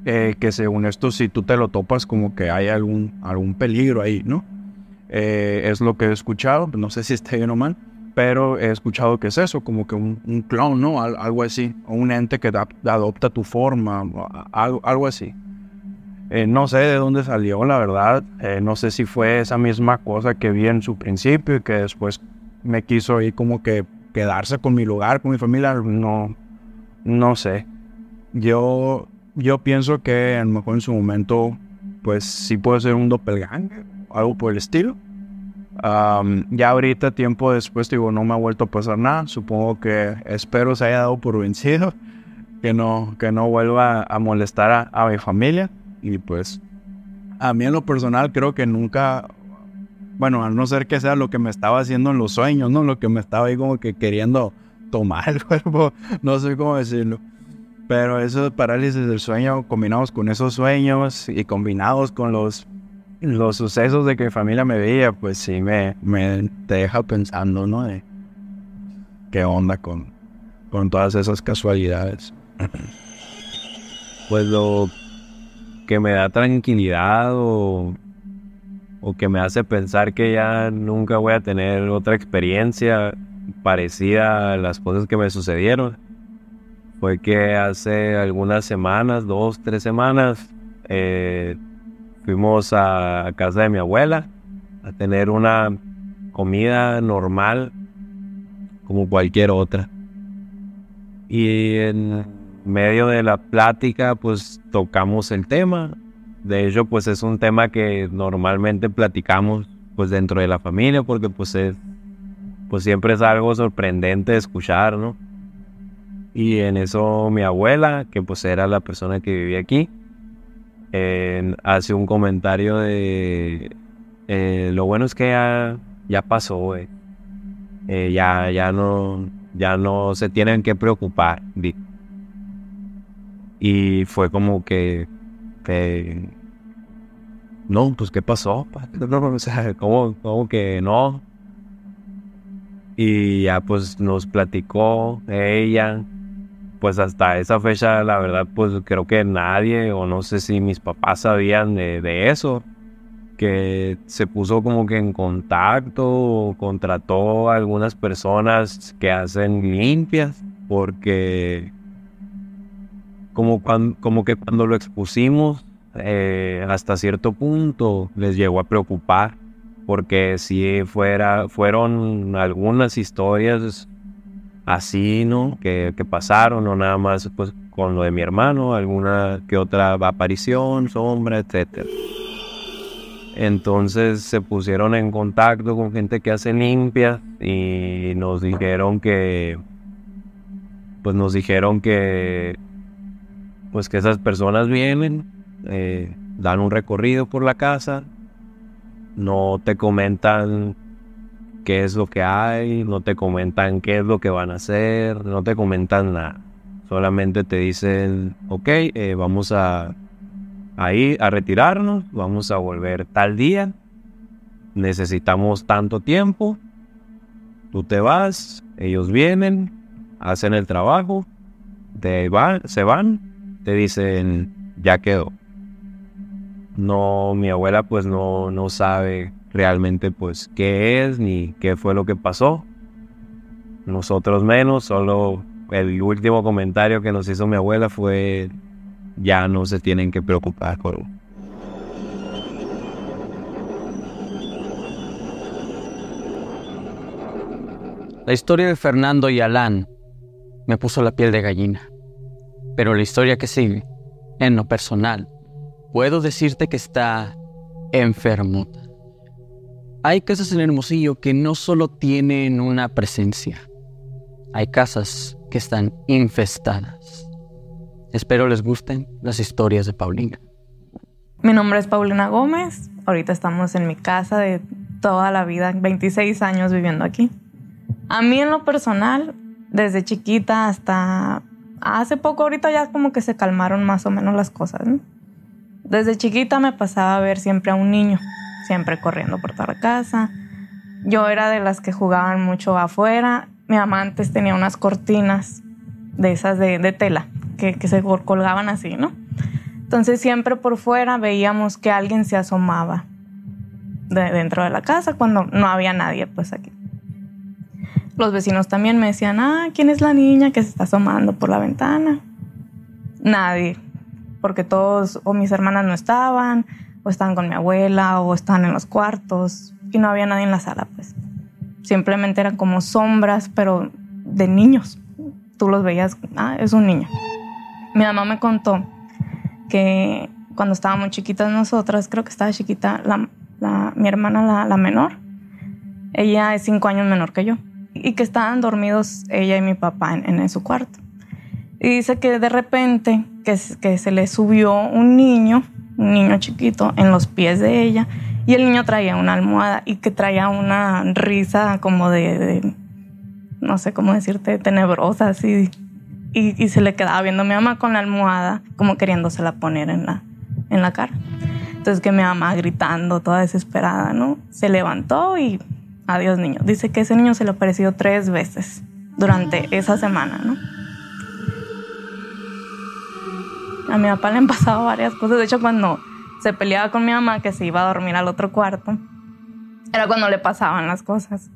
eh, que según esto si tú te lo topas como que hay algún, algún peligro ahí, ¿no? Eh, es lo que he escuchado, no sé si está bien o mal, pero he escuchado que es eso, como que un, un clon, ¿no? Al- algo así, o un ente que adopta tu forma, algo, algo así. Eh, no sé de dónde salió, la verdad. Eh, no sé si fue esa misma cosa que vi en su principio y que después me quiso ahí como que quedarse con mi lugar, con mi familia. No, no sé. Yo, yo pienso que a lo mejor en su momento, pues sí puede ser un doppelganger, algo por el estilo. Am, ya ahorita, tiempo después, digo, no me ha vuelto a pasar nada. Supongo que espero se haya dado por vencido, que no, que no vuelva a molestar a, a mi familia. Y pues, a mí en lo personal creo que nunca, bueno, a no ser que sea lo que me estaba haciendo en los sueños, ¿no? Lo que me estaba ahí como que queriendo tomar el cuerpo, no sé cómo decirlo. Pero eso de parálisis del sueño, combinados con esos sueños y combinados con los, los sucesos de que mi familia me veía, pues sí me, me te deja pensando, ¿no? De qué onda con, con todas esas casualidades. Pues lo que me da tranquilidad o, o que me hace pensar que ya nunca voy a tener otra experiencia parecida a las cosas que me sucedieron fue que hace algunas semanas, dos, tres semanas, eh, fuimos a, casa de mi abuela a tener una comida normal como cualquier otra. Y en medio de la plática, pues tocamos el tema. De hecho, pues es un tema que normalmente platicamos pues dentro de la familia, porque pues es, pues siempre es algo sorprendente de escuchar, ¿no? Y en eso mi abuela, que pues era la persona que vivía aquí, hace un comentario de eh, lo bueno es que ya, ya pasó, güey. Eh, ya, ya no, ya no se tienen que preocupar. di. Y fue como que, no, pues ¿qué pasó? o sea, ¿cómo, cómo que no? Y ya pues nos platicó ella, pues hasta esa fecha la verdad pues creo que nadie o no sé si mis papás sabían de, eso, que se puso como que en contacto o contrató a algunas personas que hacen limpias porque como, como que cuando lo expusimos eh, hasta cierto punto les llegó a preocupar porque si fuera fueron algunas historias así no que, que pasaron no nada más pues con lo de mi hermano alguna que otra aparición sombra etcétera. Entonces se pusieron en contacto con gente que hace limpias y nos dijeron que pues nos dijeron que pues que esas personas vienen eh, dan un recorrido por la casa no te comentan qué es lo que hay, no te comentan qué es lo que van a hacer, no te comentan nada. Solamente te dicen, ok, eh, vamos a, a ir a retirarnos, vamos a volver tal día, necesitamos tanto tiempo, tú te vas, ellos vienen, hacen el trabajo, te van, se van, te dicen, ya quedó. No, mi abuela pues no, no sabe realmente pues qué es ni qué fue lo que pasó. Nosotros menos, solo el último comentario que nos hizo mi abuela fue ya no se tienen que preocupar por La historia de Fernando y Alán me puso la piel de gallina. Pero la historia que sigue, en lo personal, puedo decirte que está enfermota. Hay casas en Hermosillo que no solo tienen una presencia, hay casas que están infestadas. Espero les gusten las historias de Paulina. Mi nombre es Paulina Gómez. Ahorita estamos en mi casa de toda la vida, 26 años viviendo aquí. A mí en lo personal, desde chiquita hasta hace poco, ahorita ya como que se calmaron más o menos las cosas. Desde chiquita me pasaba a ver siempre a un niño, siempre corriendo por toda la casa. Yo era de las que jugaban mucho afuera. Mi mamá antes tenía unas cortinas de esas de, tela que, que se colgaban así, ¿no? Entonces siempre por fuera veíamos que alguien se asomaba de dentro de la casa cuando no había nadie pues aquí. Los vecinos también me decían, ah, ¿quién es la niña que se está asomando por la ventana? Nadie, porque todos o mis hermanas no estaban, o estaban con mi abuela, o estaban en los cuartos, y no había nadie en la sala, pues. Simplemente eran como sombras, pero de niños. Tú los veías, ah, es un niño. Mi mamá me contó que cuando estábamos chiquitas nosotras, creo que estaba chiquita, mi hermana la, menor, ella es cinco años menor que yo, y que estaban dormidos ella y mi papá en, su cuarto. Y dice que de repente que, se le subió un niño, un niño chiquito, en los pies de ella, y el niño traía una almohada y que traía una risa como de, no sé cómo decirte, tenebrosa, así. Y, y, se le quedaba viendo a mi mamá con la almohada, como queriéndosela poner en la, en la cara. Entonces que mi mamá gritando, toda desesperada, ¿no? Se levantó y adiós niño. Dice que ese niño se le apareció tres veces durante esa semana, ¿no? A mi papá le han pasado varias cosas. De hecho, cuando se peleaba con mi mamá, que se iba a dormir al otro cuarto, era cuando le pasaban las cosas.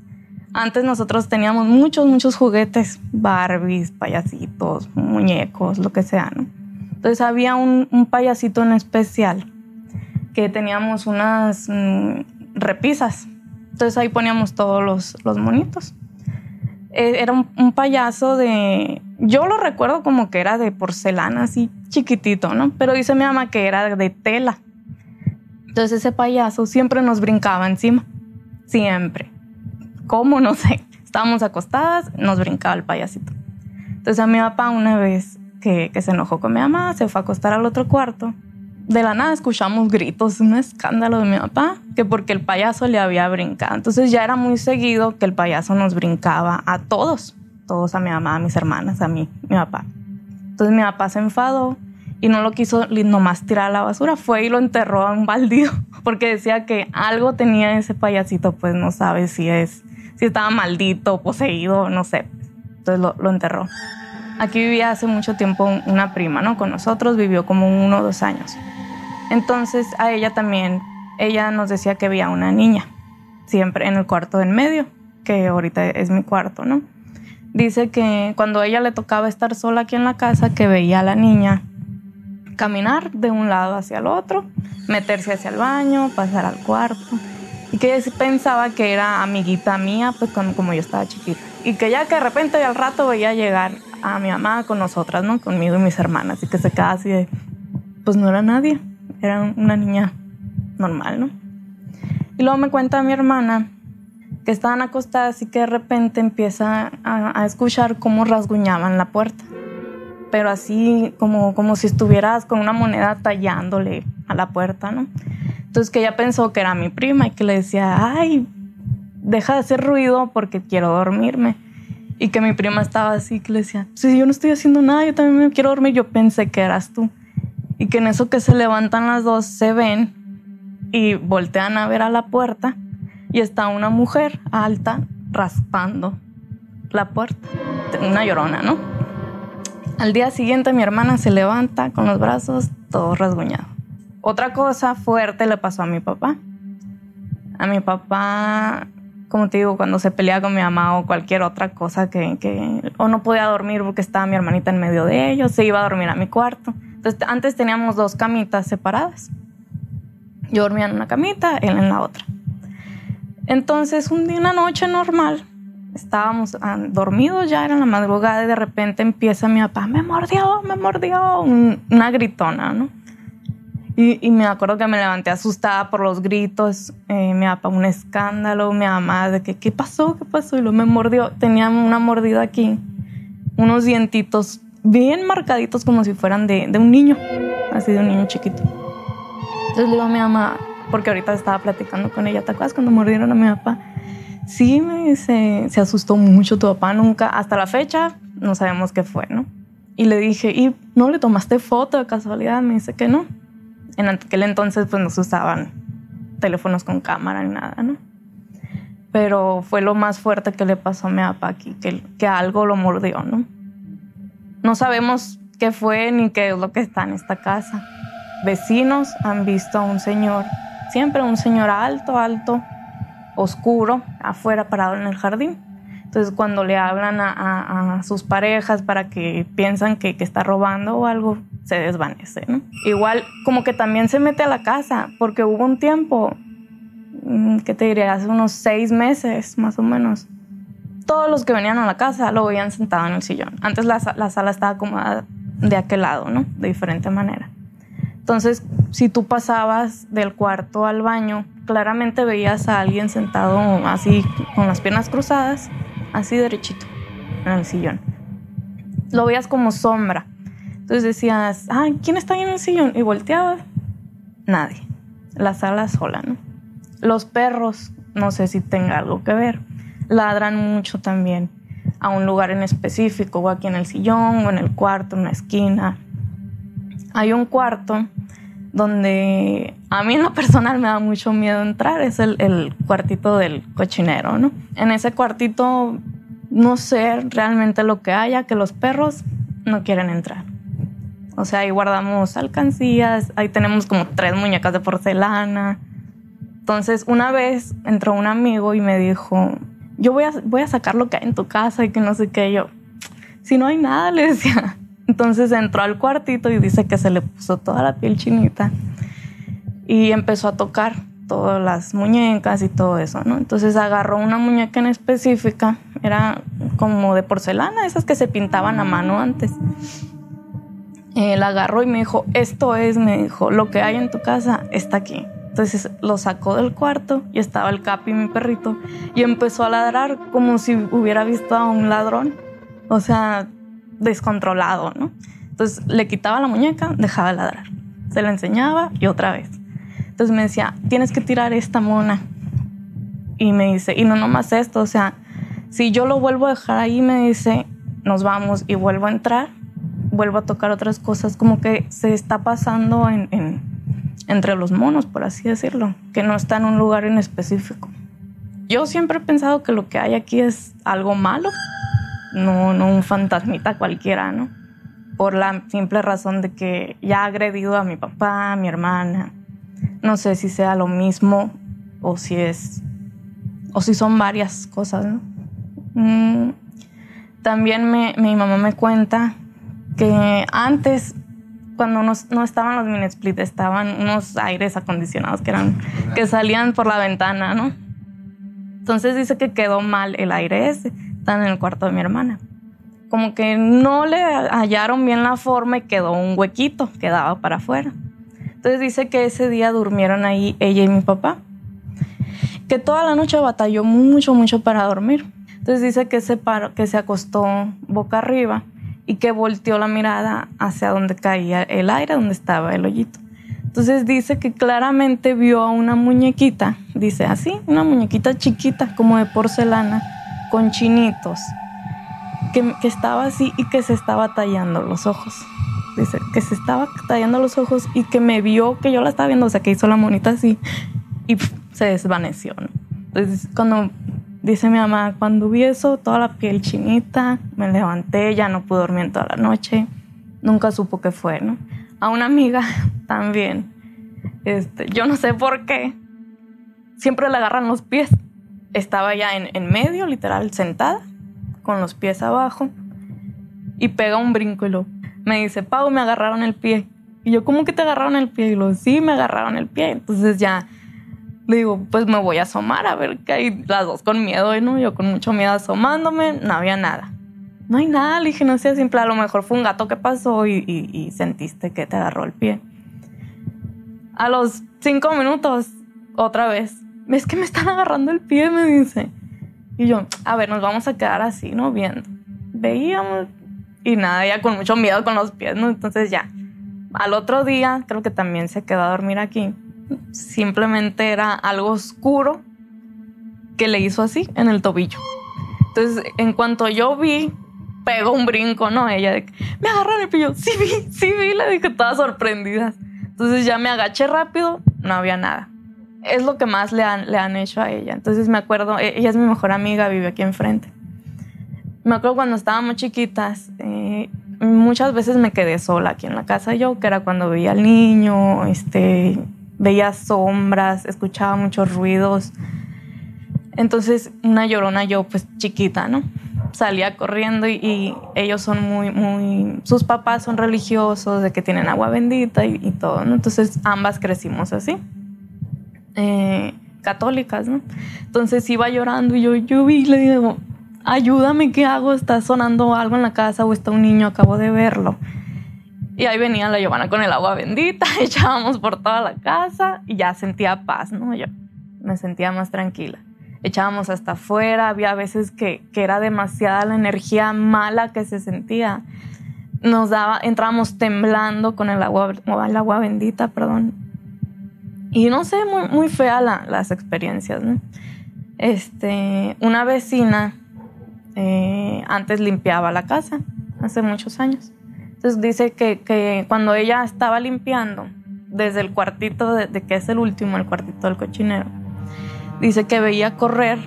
Antes nosotros teníamos muchos, muchos juguetes, Barbies, payasitos, muñecos, lo que sea, ¿no? Entonces había un, un payasito en especial que teníamos unas mm, repisas. Entonces ahí poníamos todos los, los monitos. E, era un, payaso de... Yo lo recuerdo como que era de porcelana, así chiquitito, ¿no? Pero dice mi mamá que era de tela. Entonces ese payaso siempre nos brincaba encima. Siempre. ¿Cómo? No sé. Estábamos acostadas, nos brincaba el payasito. Entonces a mi papá una vez que, que se enojó con mi mamá, se fue a acostar al otro cuarto de la nada escuchamos gritos, un escándalo de mi papá, que porque el payaso le había brincado. Entonces ya era muy seguido que el payaso nos brincaba a todos, todos a mi mamá, a mis hermanas, a mí, mi papá. Entonces mi papá se enfadó y no lo quiso nomás tirar a la basura, fue y lo enterró a un baldío, porque decía que algo tenía ese payasito, pues no sabe si es, si estaba maldito, poseído, no sé. Entonces lo, enterró. Aquí vivía hace mucho tiempo una prima, ¿no? Con nosotros, vivió como uno o dos años. Entonces a ella también, ella nos decía que veía una niña, siempre en el cuarto en medio, que ahorita es mi cuarto, ¿no? Dice que cuando ella le tocaba estar sola aquí en la casa, que veía a la niña caminar de un lado hacia el otro, meterse hacia el baño, pasar al cuarto, y que pensaba que era amiguita mía, pues cuando, como yo estaba chiquita. Y que ya que de repente al rato veía llegar a mi mamá con nosotras, ¿no? Conmigo y mis hermanas, y que se quedaba así de, pues no era nadie era una niña normal, ¿no? Y luego me cuenta mi hermana que estaban acostadas y que de repente empieza a, escuchar cómo rasguñaban la puerta. Pero así como, como si estuvieras con una moneda tallándole a la puerta, ¿no? Entonces que ella pensó que era mi prima y que le decía, ay, deja de hacer ruido porque quiero dormirme. Y que mi prima estaba así, que le decía, si yo no estoy haciendo nada, yo también me quiero dormir. Yo pensé que eras tú y que en eso que se levantan las dos se ven y voltean a ver a la puerta y está una mujer alta raspando la puerta, una llorona, ¿no? Al día siguiente mi hermana se levanta con los brazos todo rasguñado. Otra cosa fuerte le pasó a mi papá. A mi papá, como te digo, cuando se pelea con mi mamá o cualquier otra cosa que, que o no podía dormir porque estaba mi hermanita en medio de ellos, se iba a dormir a mi cuarto antes teníamos dos camitas separadas. Yo dormía en una camita, él en la otra. Entonces, un día, una noche normal, estábamos ah, dormidos ya, era la madrugada, y de repente empieza mi papá, me mordió, me mordió, una gritona, ¿no? Y, me acuerdo que me levanté asustada por los gritos, eh, mi papá un escándalo, mi mamá de que, ¿qué pasó? ¿Qué pasó? Y luego me mordió, tenía una mordida aquí, unos dientitos bien marcaditos como si fueran de, un niño, así de un niño chiquito. Entonces le digo a mi mamá, porque ahorita estaba platicando con ella, ¿te acuerdas cuando mordieron a mi papá? Sí, me dice, se asustó mucho tu papá, nunca, hasta la fecha, no sabemos qué fue, ¿no? Y le dije, ¿y no le tomaste foto de casualidad? Me dice que no. En aquel entonces pues no se usaban teléfonos con cámara ni nada, ¿no? Pero fue lo más fuerte que le pasó a mi papá aquí, que, que algo lo mordió, ¿no? No sabemos qué fue ni qué es lo que está en esta casa. Vecinos han visto a un señor, siempre un señor alto, alto, oscuro, afuera parado en el jardín. Entonces cuando le hablan a, sus parejas para que piensan que, que, está robando o algo, se desvanece. ¿no? Igual como que también se mete a la casa, porque hubo un tiempo, mm, ¿qué te diría? Hace unos seis meses más o menos, todos los que venían a la casa lo veían sentado en el sillón. Antes la, la sala estaba acomodada de aquel lado, ¿no? De diferente manera. Entonces, si tú pasabas del cuarto al baño, claramente veías a alguien sentado así, con las piernas cruzadas, así derechito, en el sillón. Lo veías como sombra. Entonces decías, ay, ¿quién está ahí en el sillón? Y volteabas, nadie. La sala sola, ¿no? Los perros, no sé si tenga algo que ver ladran mucho también a un lugar en específico, o aquí en el sillón, o en el cuarto, en una esquina. Hay un cuarto donde a mí en lo personal me da mucho miedo entrar, es el, cuartito del cochinero, ¿no? En ese cuartito no sé realmente lo que haya, que los perros no quieren entrar. O sea, ahí guardamos alcancías, ahí tenemos como tres muñecas de porcelana. Entonces, una vez entró un amigo y me dijo, yo voy a, voy a sacar lo que hay en tu casa y que no sé qué. Yo, si no hay nada, le decía. Entonces entró al cuartito y dice que se le puso toda la piel chinita y empezó a tocar todas las muñecas y todo eso, ¿no? Entonces agarró una muñeca en específica, era como de porcelana, esas que se pintaban a mano antes. Eh, la agarró y me dijo, esto es, me dijo, lo que hay en tu casa está aquí. Entonces lo sacó del cuarto y estaba el Capi, mi perrito, y empezó a ladrar como si hubiera visto a un ladrón. O sea, descontrolado, ¿no? Entonces le quitaba la muñeca, dejaba de ladrar. Se la enseñaba y otra vez. Entonces me decía, tienes que tirar esta mona. Y me dice, y no nomás esto, o sea, si yo lo vuelvo a dejar ahí, me dice, nos vamos y vuelvo a entrar, vuelvo a tocar otras cosas, como que se está pasando en, en entre los monos, por así decirlo, que no está en un lugar en específico. Yo siempre he pensado que lo que hay aquí es algo malo, no, no un fantasmita cualquiera, ¿no? Por la simple razón de que ya ha agredido a mi papá, a mi hermana. No sé si sea lo mismo o si es o si son varias cosas, ¿no? Mm, también me, mi mamá me cuenta que antes cuando no, no estaban los mini split, estaban unos aires acondicionados que eran que salían por la ventana, ¿no? Entonces dice que quedó mal el aire ese, están en el cuarto de mi hermana. Como que no le hallaron bien la forma y quedó un huequito, quedaba para afuera. Entonces dice que ese día durmieron ahí ella y mi papá. Que toda la noche batalló mucho, mucho para dormir. Entonces dice que se, paró, que se acostó boca arriba y que volteó la mirada hacia donde caía el aire, donde estaba el hoyito. Entonces dice que claramente vio a una muñequita, dice así, una muñequita chiquita como de porcelana, con chinitos, que, estaba así y que se estaba tallando los ojos. Dice que se estaba tallando los ojos y que me vio que yo la estaba viendo, o sea, que hizo la monita así y se desvaneció. ¿no? Entonces, cuando Dice mi mamá, cuando vi eso, toda la piel chinita, me levanté, ya no pude dormir toda la noche, nunca supo qué fue, ¿no? A una amiga también, este, yo no sé por qué, siempre le agarran los pies. Estaba ya en, en medio, literal, sentada, con los pies abajo, y pega un brinco y lo, me dice, Pau, me agarraron el pie. Y yo, ¿cómo que te agarraron el pie? Y lo, sí, me agarraron el pie. Entonces ya le digo, pues me voy a asomar a ver qué hay. Las dos con miedo, ¿no? Yo con mucho miedo asomándome, no había nada. No hay nada, le dije, no sé, simple, a lo mejor fue un gato que pasó y, y, sentiste que te agarró el pie. A los cinco minutos, otra vez, es que me están agarrando el pie, me dice. Y yo, a ver, nos vamos a quedar así, ¿no? Viendo. Veíamos y nada, ya con mucho miedo con los pies, ¿no? Entonces ya, al otro día, creo que también se quedó a dormir aquí Simplemente era algo oscuro que le hizo así en el tobillo. Entonces, en cuanto yo vi, pegó un brinco, ¿no? Ella de, me agarró en el pillo. Sí vi, sí vi, le dije toda sorprendida. Entonces ya me agaché rápido, no había nada. Es lo que más le han, le han hecho a ella. Entonces me acuerdo, e, ella es mi mejor amiga, vive aquí enfrente. Me acuerdo cuando estábamos chiquitas, eh, muchas veces me quedé sola aquí en la casa yo, que era cuando veía al niño, este, veía sombras, escuchaba muchos ruidos. Entonces, una llorona yo, pues chiquita, ¿no? Salía corriendo y, ellos son muy, muy, sus papás son religiosos, de que tienen agua bendita y, todo, ¿no? Entonces, ambas crecimos así, eh, católicas, ¿no? Entonces iba llorando y yo, yo vi y le digo, ayúdame, ¿qué hago? Está sonando algo en la casa o está un niño, acabo de verlo. Y ahí venía la Giovanna con el agua bendita, echábamos por toda la casa y ya sentía paz, ¿no? Yo me sentía más tranquila. Echábamos hasta afuera, había veces que, que era demasiada la energía mala que se sentía. Nos daba, entrábamos temblando con el agua, el agua bendita, perdón. Y no sé, muy, muy fea las experiencias. Este, una vecina eh, antes limpiaba la casa, hace muchos años. Entonces dice que, cuando ella estaba limpiando, desde el cuartito, de, que es el último, el cuartito del cochinero, dice que veía correr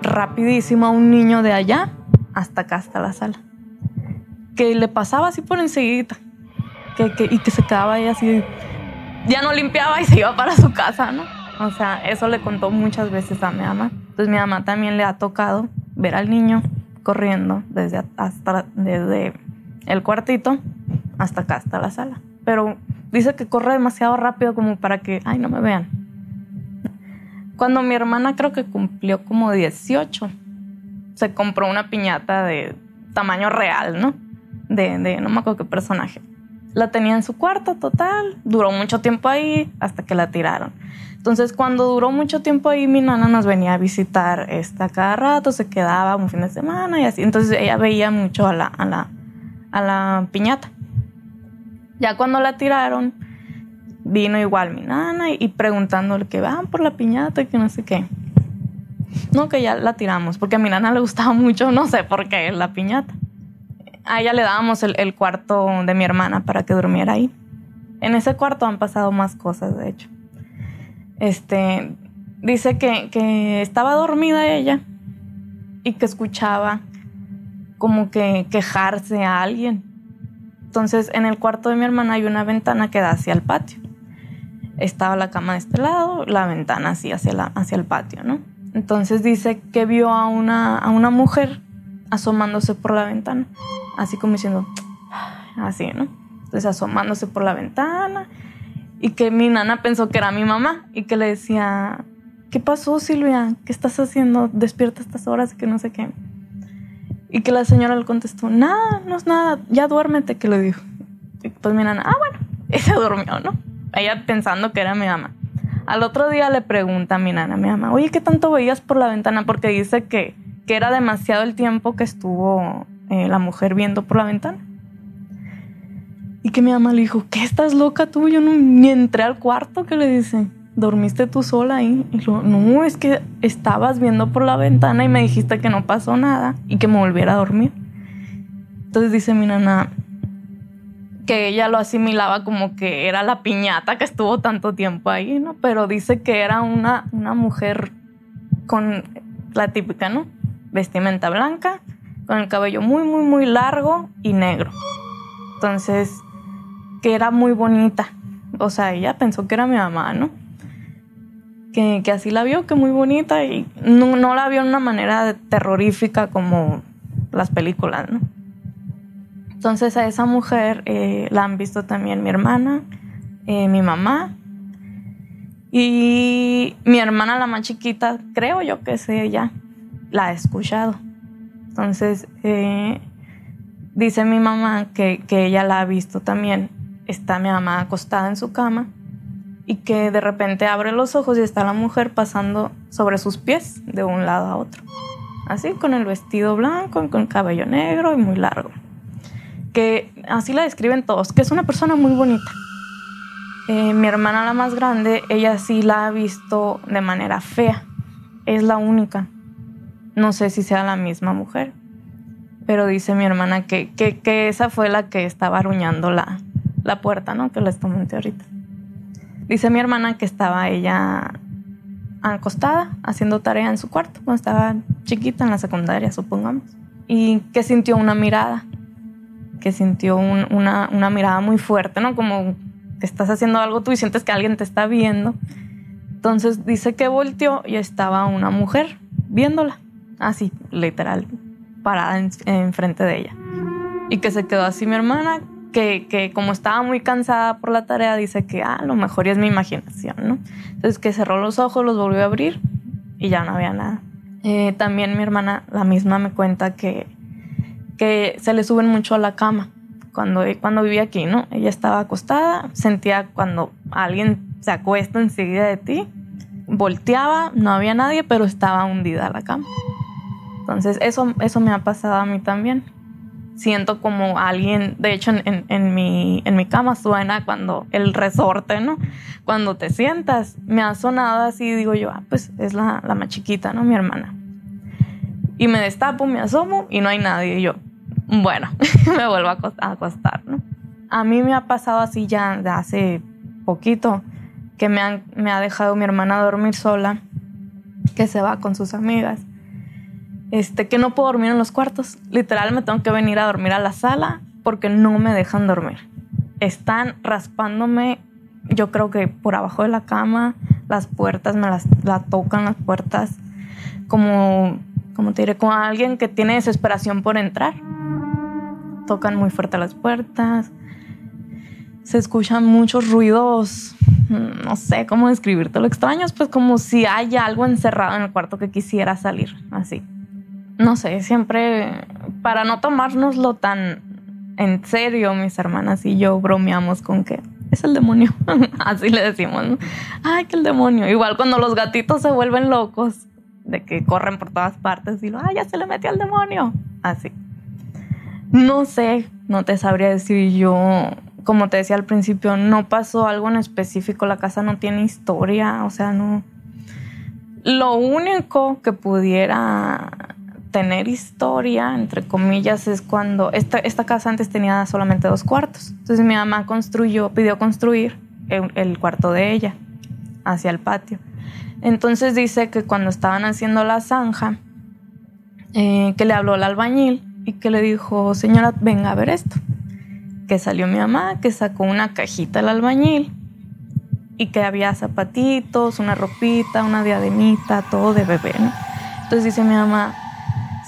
rapidísimo a un niño de allá hasta acá, hasta la sala. Que le pasaba así por enseguida. Que, y que se quedaba ahí así. Ya no limpiaba y se iba para su casa, ¿no? O sea, eso le contó muchas veces a mi mamá. Entonces mi mamá también le ha tocado ver al niño corriendo desde, hasta, desde el cuartito hasta acá, hasta la sala. Pero dice que corre demasiado rápido como para que, ay, no me vean. Cuando mi hermana creo que cumplió como 18, se compró una piñata de tamaño real, ¿no? De, de no me acuerdo qué personaje. La tenía en su cuarto total, duró mucho tiempo ahí hasta que la tiraron. Entonces, cuando duró mucho tiempo ahí, mi nana nos venía a visitar esta cada rato, se quedaba un fin de semana y así. Entonces, ella veía mucho a la, a la, a la piñata. Ya cuando la tiraron, vino igual mi nana y, preguntándole que van por la piñata y que no sé qué. No, que ya la tiramos, porque a mi nana le gustaba mucho, no sé por qué, la piñata. A ella le dábamos el, el cuarto de mi hermana para que durmiera ahí. En ese cuarto han pasado más cosas, de hecho este, dice que, estaba dormida ella y que escuchaba como que quejarse a alguien. Entonces, en el cuarto de mi hermana hay una ventana que da hacia el patio. Estaba la cama de este lado, la ventana así hacia, la, hacia el patio, ¿no? Entonces dice que vio a una, a una mujer asomándose por la ventana, así como diciendo, así, ¿no? Entonces asomándose por la ventana y que mi nana pensó que era mi mamá y que le decía, ¿qué pasó Silvia? ¿Qué estás haciendo? Despierta estas horas que no sé qué. Y que la señora le contestó, nada, no es nada, ya duérmete, que le dijo. Y pues mi nana, ah, bueno, y se durmió, ¿no? Ella pensando que era mi mamá. Al otro día le pregunta a mi nana, mi mamá, oye, ¿qué tanto veías por la ventana? Porque dice que, que era demasiado el tiempo que estuvo eh, la mujer viendo por la ventana. Y que mi mamá le dijo, ¿qué estás loca tú? Yo no, ni entré al cuarto, que le dice, ¿dormiste tú sola ahí? Y yo, no, es que estabas viendo por la ventana y me dijiste que no pasó nada y que me volviera a dormir. Entonces dice mi nana que ella lo asimilaba como que era la piñata que estuvo tanto tiempo ahí, ¿no? Pero dice que era una, una mujer con la típica, ¿no? Vestimenta blanca, con el cabello muy, muy, muy largo y negro. Entonces, que era muy bonita. O sea, ella pensó que era mi mamá, ¿no? Que, así la vio, que muy bonita y no, la vio de una manera terrorífica como las películas, ¿no? Entonces a esa mujer eh, la han visto también mi hermana, eh, mi mamá y mi hermana la más chiquita, creo yo que es ella, la ha escuchado. Entonces eh, dice mi mamá que, que ella la ha visto también está mi mamá acostada en su cama y que de repente abre los ojos y está la mujer pasando sobre sus pies de un lado a otro. Así, con el vestido blanco, con el cabello negro y muy largo. Que así la describen todos, que es una persona muy bonita. Eh, mi hermana la más grande, ella sí la ha visto de manera fea. Es la única. No sé si sea la misma mujer. Pero dice mi hermana que, que, esa fue la que estaba aruñando la, la puerta, ¿no? Que les comenté ahorita. Dice mi hermana que estaba ella acostada haciendo tarea en su cuarto cuando estaba chiquita en la secundaria, supongamos. Y que sintió una mirada, que sintió una, una mirada muy fuerte, ¿no? Como estás haciendo algo tú y sientes que alguien te está viendo. Entonces dice que volteó y estaba una mujer viéndola, así, literal, parada enfrente de ella. Y que se quedó así mi hermana, que, que, como estaba muy cansada por la tarea, dice que ah, a lo mejor ya es mi imaginación, ¿no? Entonces que cerró los ojos, los volvió a abrir y ya no había nada. Eh, también mi hermana, la misma, me cuenta que, que se le suben mucho a la cama cuando, cuando vivía aquí, ¿no? Ella estaba acostada, sentía cuando alguien se acuesta enseguida de ti, volteaba, no había nadie, pero estaba hundida la cama. Entonces, eso, eso me ha pasado a mí también. Siento como alguien, de hecho, en, mi, en mi cama suena cuando el resorte, ¿no? Cuando te sientas, me ha sonado así, digo yo, ah, pues es la, la más chiquita, ¿no? Mi hermana. Y me destapo, me asomo y no hay nadie. Y yo, bueno, me vuelvo a acostar, ¿no? A mí me ha pasado así ya de hace poquito, que me, me ha dejado mi hermana dormir sola, que se va con sus amigas, este, que no puedo dormir en los cuartos. Literal me tengo que venir a dormir a la sala porque no me dejan dormir. Están raspándome, yo creo que por abajo de la cama, las puertas me las la tocan las puertas como, como te diré, como alguien que tiene desesperación por entrar tocan muy fuerte las puertas, se escuchan muchos ruidos, no sé cómo describirte lo extraños, pues como si hay algo encerrado en el cuarto que quisiera salir, así. No sé, siempre para no tomárnoslo tan en serio, mis hermanas y yo bromeamos con que es el demonio. Así le decimos, ¿no? Ay, que el demonio. Igual cuando los gatitos se vuelven locos, de que corren por todas partes y lo, ay, ya se le metió el demonio. Así. No sé, no te sabría decir yo, como te decía al principio, no pasó algo en específico, la casa no tiene historia, o sea, no. Lo único que pudiera tener historia, entre comillas, es cuando esta, esta casa antes tenía solamente dos cuartos. Entonces mi mamá construyó, pidió construir el, cuarto de ella hacia el patio. Entonces dice que cuando estaban haciendo la zanja, eh, que le habló al albañil y que le dijo, señora, venga a ver esto. Que salió mi mamá, que sacó una cajita al albañil y que había zapatitos, una ropita, una diademita, todo de bebé, Entonces dice mi mamá,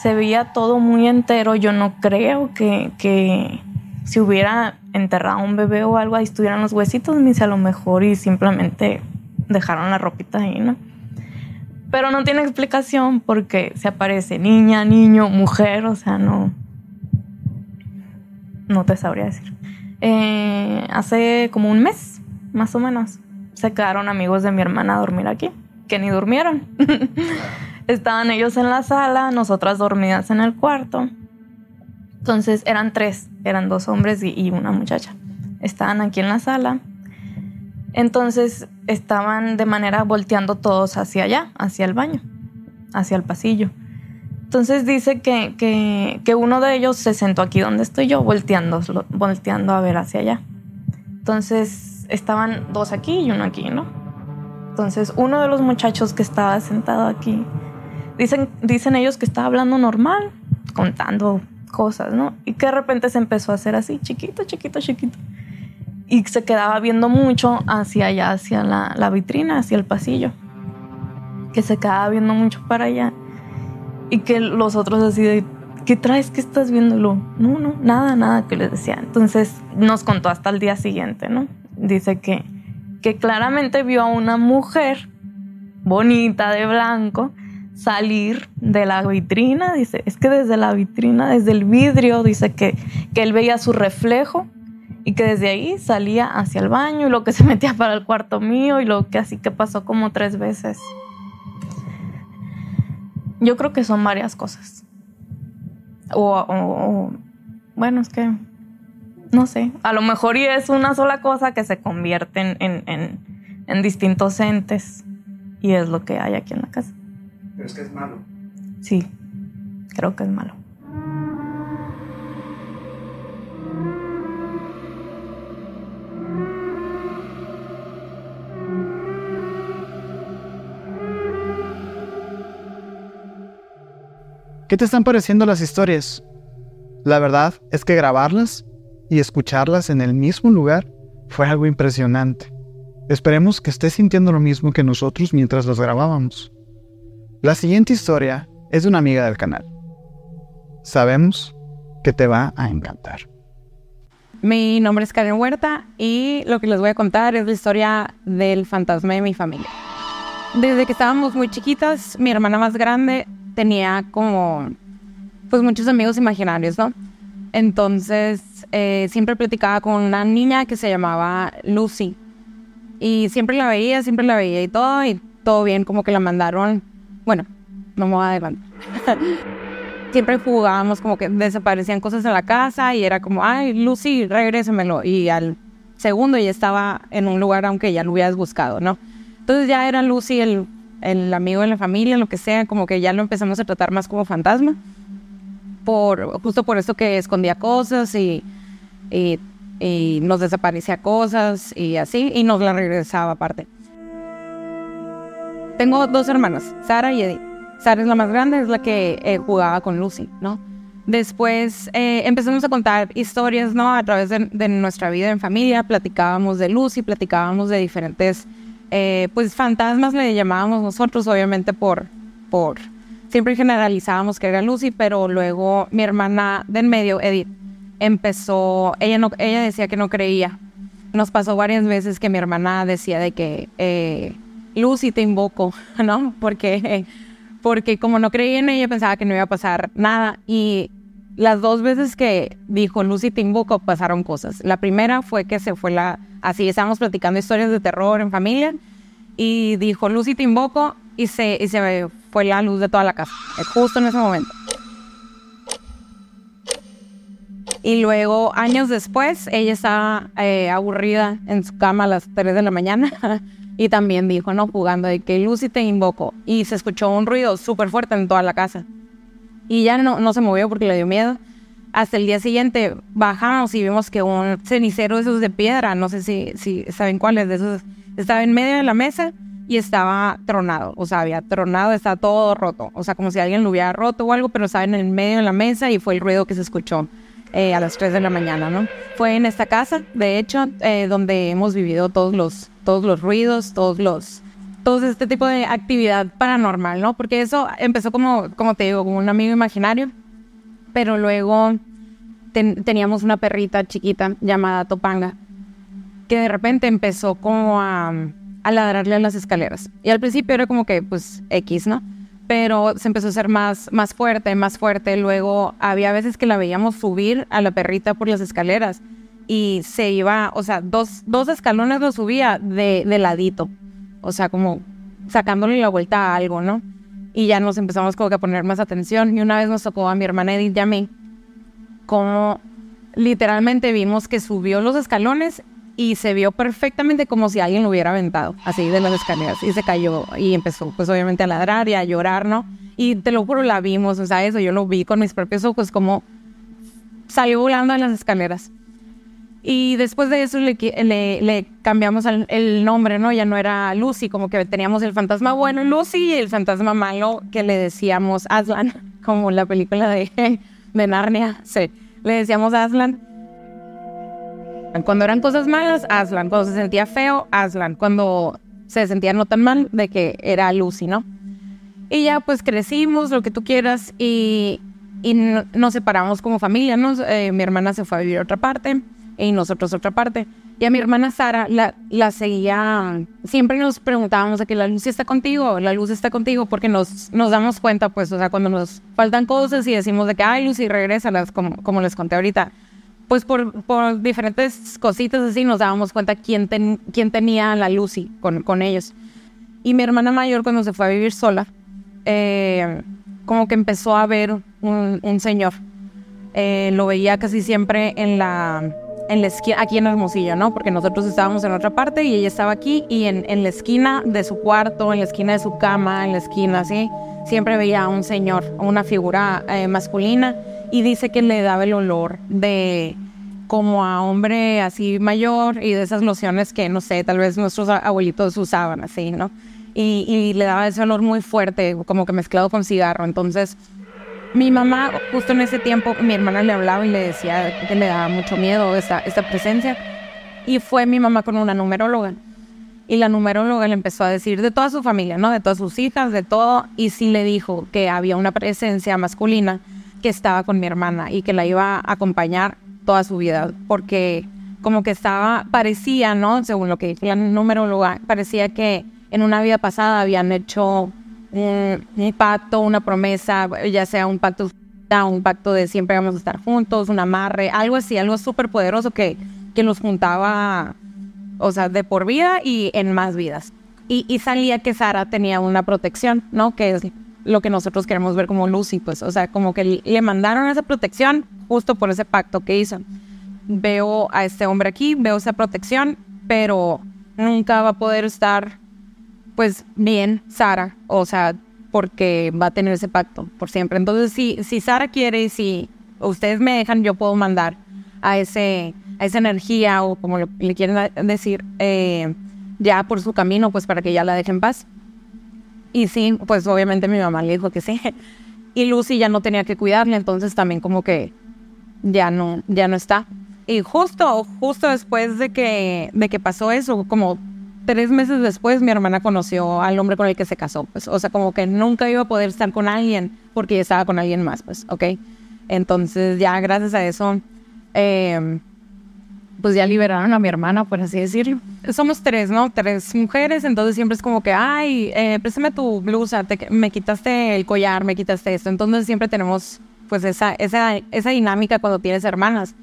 se veía todo muy entero, yo no creo que, que si hubiera enterrado un bebé o algo, ahí estuvieran los huesitos, ni si a lo mejor y simplemente dejaron la ropita ahí, ¿no? Pero no tiene explicación porque se aparece niña, niño, mujer, o sea, no. No te sabría decir. Eh, hace como un mes, más o menos, se quedaron amigos de mi hermana a dormir aquí, que ni durmieron. Estaban ellos en la sala, nosotras dormidas en el cuarto. Entonces eran tres, eran dos hombres y una muchacha. Estaban aquí en la sala entonces estaban de manera volteando todos hacia allá, hacia el baño, hacia el pasillo. Entonces dice que, uno de ellos se sentó aquí donde estoy yo, volteando, volteando a ver hacia allá. Entonces estaban dos aquí y uno aquí, ¿no? Entonces uno de los muchachos que estaba sentado aquí, dicen, dicen ellos que estaba hablando normal, contando cosas, ¿no? Y que de repente se empezó a hacer así, chiquito, chiquito, chiquito y se quedaba viendo mucho hacia allá, hacia la, vitrina, hacia el pasillo. Que se quedaba viendo mucho para allá. Y que los otros así de, ¿qué traes? ¿Qué estás viendo? no, no, nada, nada que les decía. Entonces nos contó hasta el día siguiente, ¿no? Dice que, que claramente vio a una mujer bonita de blanco salir de la vitrina. Dice, es que desde la vitrina, desde el vidrio, dice que, que él veía su reflejo y que desde ahí salía hacia el baño y lo que se metía para el cuarto mío y lo que así que pasó como tres veces. Yo creo que son varias cosas. O, bueno, es que no sé, a lo mejor y es una sola cosa que se convierte en, en, en, en distintos entes y es lo que hay aquí en la casa. Pero es que es malo. Sí, creo que es malo. ¿Qué te están pareciendo las historias? La verdad es que grabarlas y escucharlas en el mismo lugar fue algo impresionante. Esperemos que estés sintiendo lo mismo que nosotros mientras las grabábamos. La siguiente historia es de una amiga del canal. Sabemos que te va a encantar. Mi nombre es Karen Huerta y lo que les voy a contar es la historia del fantasma de mi familia. Desde que estábamos muy chiquitas, mi hermana más grande tenía como, pues muchos amigos imaginarios, ¿no? Entonces, eh, siempre platicaba con una niña que se llamaba Lucy. Y siempre la veía, siempre la veía y todo, y todo bien, como que la mandaron, bueno, no me voy a adelantar. siempre jugábamos como que desaparecían cosas en la casa y era como, ay, Lucy, regrésemelo. Y al segundo ya estaba en un lugar aunque ya lo hubieras buscado, ¿no? Entonces ya era Lucy el el amigo de la familia, lo que sea, como que ya lo empezamos a tratar más como fantasma. Por, justo por eso que escondía cosas y, y, nos desaparecía cosas y así, y nos la regresaba aparte. Tengo dos hermanas, Sara y Edith. Sara es la más grande, es la que eh, jugaba con Lucy, ¿no? Después eh, empezamos a contar historias, ¿no? A través de, nuestra vida en familia, platicábamos de Lucy, platicábamos de diferentes eh, pues fantasmas le llamábamos nosotros, obviamente por, por, siempre generalizábamos que era Lucy, pero luego mi hermana de en medio, Edith, empezó, ella, no, ella decía que no creía. Nos pasó varias veces que mi hermana decía de que Lucy te invoco, ¿no? Porque, porque como no creía en ella pensaba que no iba a pasar nada y las dos veces que dijo Lucy te invoco pasaron cosas. La primera fue que se fue la, así estábamos platicando historias de terror en familia y dijo Lucy te invoco y se, y se fue la luz de toda la casa, justo en ese momento. Y luego, años después, ella estaba eh, aburrida en su cama a las 3 de la mañana y también dijo, no, jugando, de que Lucy te invoco. Y se escuchó un ruido súper fuerte en toda la casa. Y ya no, no se movió porque le dio miedo. Hasta el día siguiente bajamos y vimos que un cenicero de esos de piedra, no sé si, si saben cuáles de esos, estaba en medio de la mesa y estaba tronado. O sea, había tronado, estaba todo roto. O sea, como si alguien lo hubiera roto o algo, pero estaba en el medio de la mesa y fue el ruido que se escuchó eh, a las 3 de la mañana, ¿no? Fue en esta casa, de hecho, eh, donde hemos vivido todos los, todos los ruidos, todos los todo este tipo de actividad paranormal, ¿no? Porque eso empezó como, como te digo, como un amigo imaginario, pero luego teníamos una perrita chiquita llamada Topanga, que de repente empezó como a, a ladrarle a las escaleras. Y al principio era como que, pues, X, ¿no? Pero se empezó a hacer más, más fuerte, más fuerte. Luego había veces que la veíamos subir a la perrita por las escaleras y se iba, o sea, dos, dos escalones lo subía de, de ladito o sea, como sacándole la vuelta a algo, ¿no? Y ya nos empezamos como que a poner más atención. Y una vez nos tocó a mi hermana Edith y a mí, como literalmente vimos que subió los escalones y se vio perfectamente como si alguien lo hubiera aventado, así de las escaleras, y se cayó y empezó pues obviamente a ladrar y a llorar, ¿no? Y te lo juro, la vimos, o sea, eso yo lo vi con mis propios ojos, como salió volando en las escaleras. Y después de eso le, le, cambiamos el, nombre, ¿no? Ya no era Lucy, como que teníamos el fantasma bueno Lucy y el fantasma malo que le decíamos Aslan, como la película de, de Narnia, sí. Le decíamos Aslan. Cuando eran cosas malas, Aslan. Cuando se sentía feo, Aslan. Cuando se sentía no tan mal, de que era Lucy, ¿no? Y ya pues crecimos, lo que tú quieras, y, y nos separamos como familia, ¿no? Eh, mi hermana se fue a vivir a otra parte y nosotros otra parte. Y a mi hermana Sara la, la seguía, siempre nos preguntábamos de que la luz está contigo, la luz está contigo, porque nos, nos damos cuenta, pues, o sea, cuando nos faltan cosas y decimos de que, ay, Lucy, regrésalas, como, como les conté ahorita, pues por, por diferentes cositas así nos dábamos cuenta quién, quién tenía la Lucy con, con ellos. Y mi hermana mayor, cuando se fue a vivir sola, eh, como que empezó a ver un, un señor. Eh, lo veía casi siempre en la en la esquina, aquí en Hermosillo, ¿no? Porque nosotros estábamos en otra parte y ella estaba aquí y en, en la esquina de su cuarto, en la esquina de su cama, en la esquina así, siempre veía a un señor, una figura eh, masculina y dice que le daba el olor de como a hombre así mayor y de esas lociones que, no sé, tal vez nuestros abuelitos usaban así, ¿no? Y, y le daba ese olor muy fuerte, como que mezclado con cigarro. Entonces, mi mamá, justo en ese tiempo, mi hermana le hablaba y le decía que le daba mucho miedo esta, esta presencia. Y fue mi mamá con una numeróloga. Y la numeróloga le empezó a decir de toda su familia, ¿no? De todas sus hijas, de todo. Y sí le dijo que había una presencia masculina que estaba con mi hermana y que la iba a acompañar toda su vida. Porque como que estaba, parecía, ¿no? Según lo que dijo la numeróloga, parecía que en una vida pasada habían hecho un, pacto, una promesa, ya sea un pacto, un pacto de siempre vamos a estar juntos, un amarre, algo así, algo súper poderoso que, que los juntaba, o sea, de por vida y en más vidas. Y, y, salía que Sara tenía una protección, ¿no? Que es lo que nosotros queremos ver como Lucy, pues, o sea, como que le mandaron esa protección justo por ese pacto que hizo. Veo a este hombre aquí, veo esa protección, pero nunca va a poder estar pues bien Sara, o sea, porque va a tener ese pacto por siempre. Entonces, si, si Sara quiere y si ustedes me dejan, yo puedo mandar a, ese, a esa energía o como le, quieren decir, eh, ya por su camino, pues para que ya la dejen en paz. Y sí, pues obviamente mi mamá le dijo que sí. Y Lucy ya no tenía que cuidarle, entonces también como que ya no, ya no está. Y justo, justo después de que, de que pasó eso, como tres meses después mi hermana conoció al hombre con el que se casó, pues, o sea, como que nunca iba a poder estar con alguien porque ya estaba con alguien más, pues, ¿ok? Entonces ya gracias a eso, em, pues ya liberaron a mi hermana, por así decirlo. Somos tres, ¿no? Tres mujeres, entonces siempre es como que, ay, eh, préstame tu blusa, me quitaste el collar, me quitaste esto. Entonces siempre tenemos, pues, esa, esa, esa dinámica cuando tienes hermanas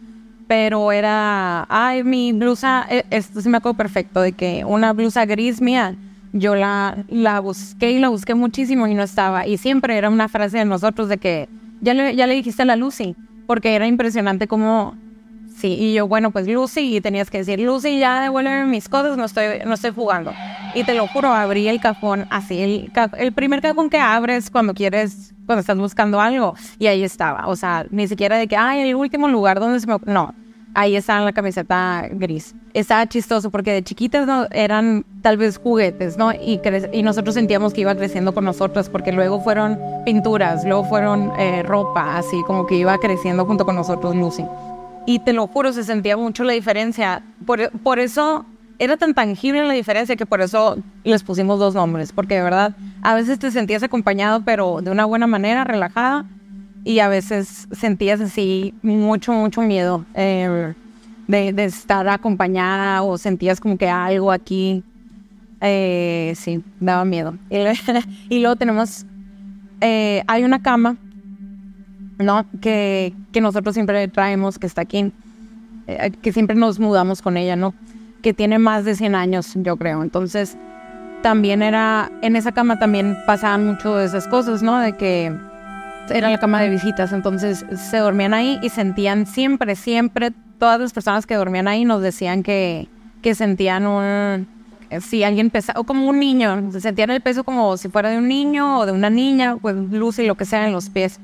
pero era, ay, mi blusa, e, esto sí me acuerdo perfecto, de que una blusa gris mía, yo la, la busqué y la busqué muchísimo y no estaba. Y siempre era una frase de nosotros de que, ya le, ya le dijiste a la Lucy, porque era impresionante como, sí, y yo, bueno, pues Lucy, y tenías que decir, Lucy, ya devuélveme mis cosas, no estoy, no estoy jugando. Y te lo juro, abrí el cajón así, el, el primer cajón que abres cuando quieres, cuando estás buscando algo, y ahí estaba. O sea, ni siquiera de que, ay, el último lugar donde se me... No, ahí estaba la camiseta gris. Estaba chistoso porque de chiquitas ¿no? eran tal vez juguetes, ¿no? Y, y nosotros sentíamos que iba creciendo con nosotros porque luego fueron pinturas, luego fueron eh, ropa, así como que iba creciendo junto con nosotros Lucy. Y te lo juro, se sentía mucho la diferencia. Por, por eso era tan tangible la diferencia que por eso les pusimos dos nombres, porque de verdad a veces te sentías acompañado, pero de una buena manera, relajada, y a veces sentías así mucho, mucho miedo eh, de, estar acompañada o sentías como que algo aquí, eh, sí, daba miedo. Y, luego tenemos, eh, hay una cama, ¿no? Que, que, nosotros siempre traemos, que está aquí, que siempre nos mudamos con ella, ¿no? Que tiene más de 100 años, yo creo. Entonces, también era, en esa cama también pasaban mucho de esas cosas, ¿no? De que era la cama de visitas, entonces se dormían ahí y sentían siempre, siempre, todas las personas que dormían ahí nos decían que, que sentían un, si alguien pesaba, o como un niño, sentían el peso como si fuera de un niño o de una niña, pues luz y lo que sea en los pies.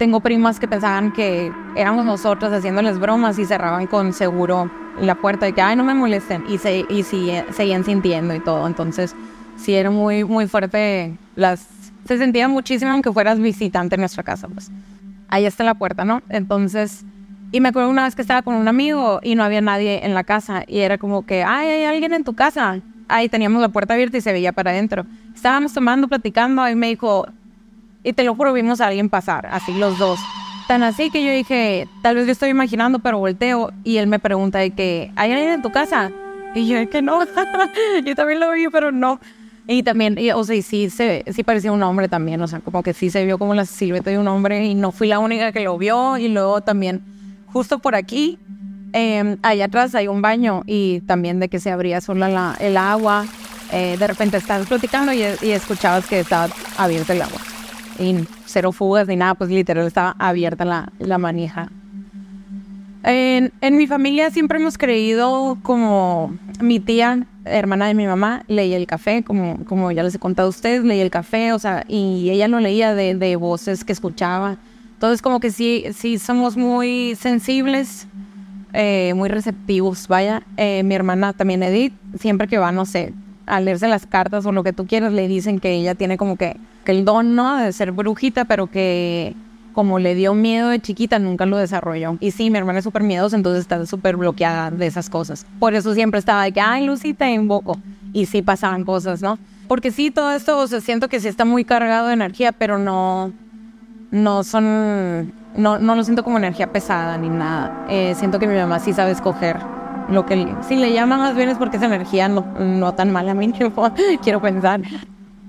Tengo primas que pensaban que éramos nosotros haciéndoles bromas y cerraban con seguro la puerta de que, ay, no me molesten, y, se, y seguían sintiendo y todo. Entonces, sí era muy, muy fuerte las se sentía muchísimo aunque fueras visitante en nuestra casa, pues. Ahí está la puerta, ¿no? Entonces, y me acuerdo una vez que estaba con un amigo y no había nadie en la casa y era como que, ay, hay alguien en tu casa. Ahí teníamos la puerta abierta y se veía para adentro. Estábamos tomando, platicando y me dijo, y te lo juro, vimos a alguien pasar, así los dos. Tan así que yo dije, tal vez yo estoy imaginando, pero volteo y él me pregunta de que, ¿hay alguien en tu casa? Y yo, que no, yo también lo vi, pero no. Y también, o sea, sí, se, sí parecía un hombre también, o sea, como que sí se vio como la silueta de un hombre y no fui la única que lo vio. Y luego también, justo por aquí, eh, allá atrás hay un baño y también de que se abría sola la, el agua. Eh, de repente estabas platicando y, y, escuchabas que estaba abierta el agua. Y cero fugas ni nada, pues literal estaba abierta la, la manija. En, en mi familia siempre hemos creído como mi tía, hermana de mi mamá, leía el café, como, como ya les he contado a ustedes, leía el café, o sea, y ella lo leía de, de voces que escuchaba. Entonces como que sí, sí somos muy sensibles, eh, muy receptivos, vaya. Eh, mi hermana también Edith, siempre que va, no sé, a leerse las cartas o lo que tú quieras, le dicen que ella tiene como que, que el don, ¿no? De ser brujita, pero que como le dio miedo de chiquita, nunca lo desarrolló. Y sí, mi hermana es súper miedosa, entonces está súper bloqueada de esas cosas. Por eso siempre estaba de que, ay, Lucy, te invoco. Y sí pasaban cosas, ¿no? Porque sí, todo esto, o sea, siento que sí está muy cargado de energía, pero no, no son, no, no lo siento como energía pesada ni nada. Eh, siento que mi mamá sí sabe escoger lo que, si le llama más bien es porque esa energía no, no tan mala a mí, quiero pensar.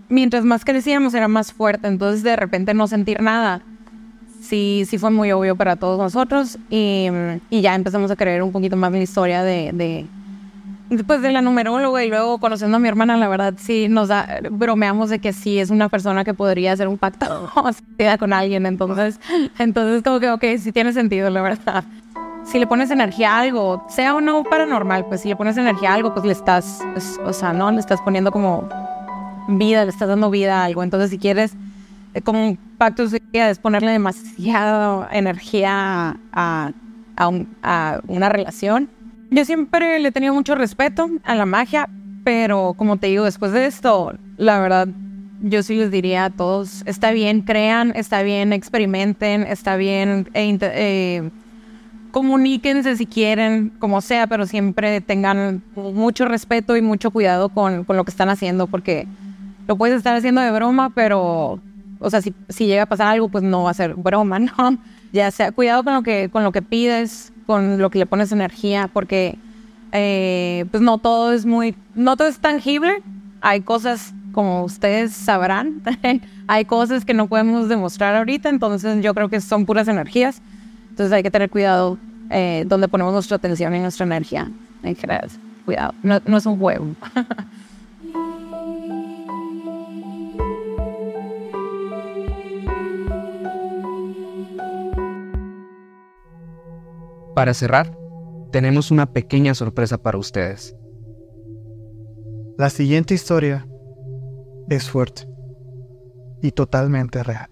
Mientras más crecíamos era más fuerte, entonces de repente no sentir nada sí, sí fue muy obvio para todos nosotros y, y ya empezamos a creer un poquito más la historia de, de, después de la numeróloga y luego conociendo a mi hermana, la verdad sí nos da, bromeamos de que sí es una persona que podría hacer un pacto con alguien, entonces, entonces como que, ok, sí tiene sentido, la verdad. Si le pones energía a algo, sea o no paranormal, pues si le pones energía a algo, pues le estás, o sea, no, le estás poniendo como vida, le estás dando vida a algo, entonces si quieres como un pacto es ponerle demasiada energía a, a, una relación. Yo siempre le tenía mucho respeto a la magia, pero como te digo, después de esto, la verdad, yo sí les diría a todos, está bien, crean, está bien, experimenten, está bien, e eh, comuníquense si quieren, como sea, pero siempre tengan mucho respeto y mucho cuidado con, con lo que están haciendo, porque lo puedes estar haciendo de broma, pero o sea, si, si llega a pasar algo, pues no va a ser broma, ¿no? Ya sea, cuidado con lo que, con lo que pides, con lo que le pones energía, porque eh, pues no todo es muy, no todo es tangible. Hay cosas, como ustedes sabrán, hay cosas que no podemos demostrar ahorita, entonces yo creo que son puras energías. Entonces hay que tener cuidado eh, donde ponemos nuestra atención y nuestra energía. En general, cuidado, no, no es un juego. Para cerrar, tenemos una pequeña sorpresa para ustedes. La siguiente historia es fuerte y totalmente real.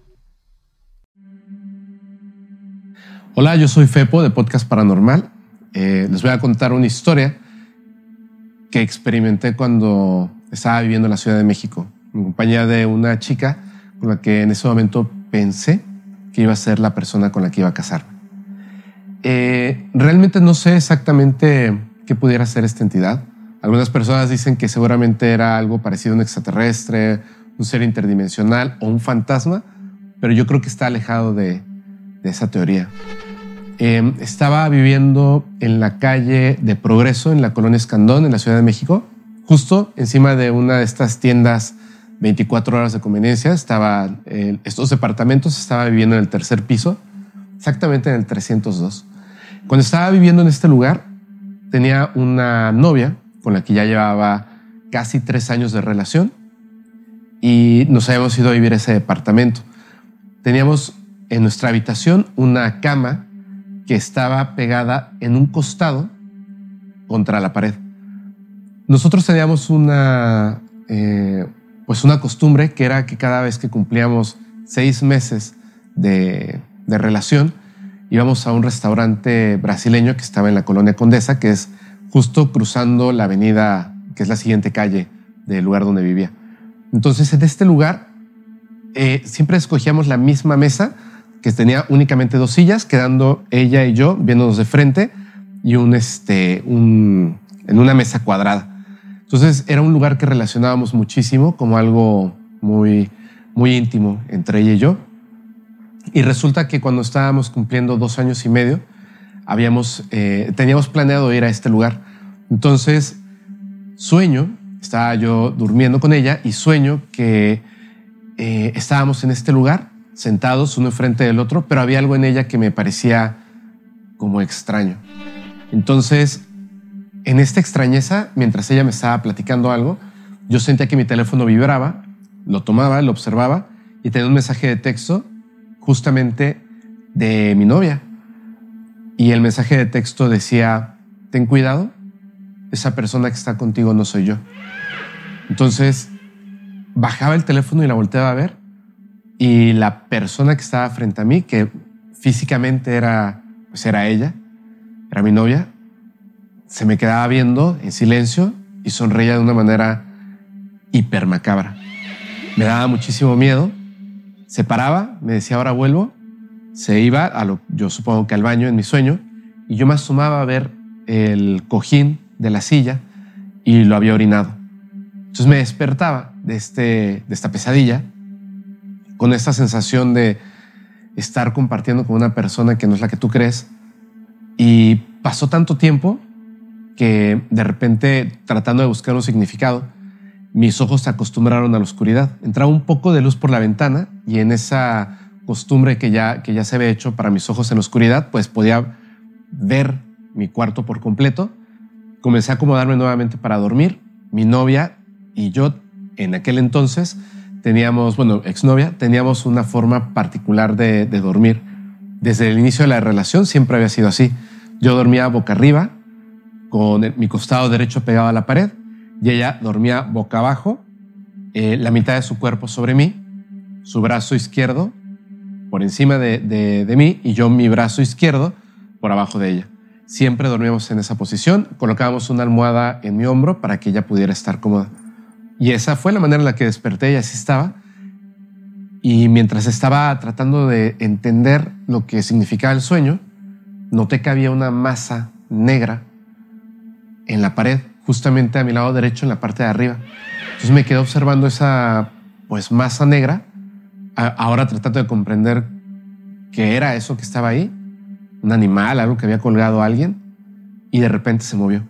Hola, yo soy Fepo de Podcast Paranormal. Eh, les voy a contar una historia que experimenté cuando estaba viviendo en la Ciudad de México, en compañía de una chica con la que en ese momento pensé que iba a ser la persona con la que iba a casarme. Eh, realmente no sé exactamente qué pudiera ser esta entidad. Algunas personas dicen que seguramente era algo parecido a un extraterrestre, un ser interdimensional o un fantasma, pero yo creo que está alejado de, esa teoría. Em, estaba viviendo en la calle de Progreso, en la colonia Escandón, en la Ciudad de México, justo encima de una de estas tiendas 24 horas de conveniencia. Estaba, eh, estos departamentos, estaba viviendo en el tercer piso, exactamente en el 302. Cuando estaba viviendo en este lugar, tenía una novia con la que ya llevaba casi tres años de relación y nos habíamos ido a vivir a ese departamento. Teníamos en nuestra habitación una cama que estaba pegada en un costado contra la pared. Nosotros teníamos una, eh, pues una costumbre que era que cada vez que cumplíamos seis meses de, de relación, íbamos a un restaurante brasileño que estaba en la colonia Condesa, que es justo cruzando la avenida, que es la siguiente calle del lugar donde vivía. Entonces, en este lugar eh, siempre escogíamos la misma mesa, que tenía únicamente dos sillas, quedando ella y yo viéndonos de frente y un, este, un, en una mesa cuadrada. Entonces, era un lugar que relacionábamos muchísimo como algo muy, muy íntimo entre ella y yo. Y resulta que cuando estábamos cumpliendo dos años y medio, habíamos, eh, teníamos planeado ir a este lugar. Entonces, sueño, estaba yo durmiendo con ella y sueño que eh, estábamos en este lugar, sentados uno enfrente del otro, pero había algo en ella que me parecía como extraño. Entonces, en esta extrañeza, mientras ella me estaba platicando algo, yo sentía que mi teléfono vibraba, lo tomaba, lo observaba y tenía un mensaje de texto justamente de mi novia. y el mensaje de texto decía, ten cuidado, esa persona que está contigo no soy yo. Entonces, bajaba el teléfono y la volteaba a ver y la persona que estaba frente a mí, que físicamente era, pues era ella, era mi novia, se me quedaba viendo en silencio y sonreía de una manera hiper macabra. Me daba muchísimo miedo. Se paraba, me decía ahora vuelvo, se iba a lo, yo supongo que al baño en mi sueño, y yo me asomaba a ver el cojín de la silla y lo había orinado. Entonces me despertaba de, este, de esta pesadilla con esta sensación de estar compartiendo con una persona que no es la que tú crees. Y pasó tanto tiempo que de repente, tratando de buscar un significado, mis ojos se acostumbraron a la oscuridad. Entraba un poco de luz por la ventana y en esa costumbre que ya, que ya se había hecho para mis ojos en la oscuridad, pues podía ver mi cuarto por completo. Comencé a acomodarme nuevamente para dormir. Mi novia y yo en aquel entonces teníamos, bueno, exnovia, teníamos una forma particular de, dormir. Desde el inicio de la relación siempre había sido así. Yo dormía boca arriba, con mi costado derecho pegado a la pared, y ella dormía boca abajo, eh, la mitad de su cuerpo sobre mí, su brazo izquierdo por encima de, de, de, mí y yo mi brazo izquierdo por abajo de ella. Siempre dormíamos en esa posición, colocábamos una almohada en mi hombro para que ella pudiera estar cómoda. Y esa fue la manera en la que desperté y así estaba. Y mientras estaba tratando de entender lo que significaba el sueño, noté que había una masa negra en la pared, justamente a mi lado derecho, en la parte de arriba. Entonces me quedé observando esa pues masa negra, ahora tratando de comprender qué era eso que estaba ahí, un animal, algo que había colgado a alguien, y de repente se movió.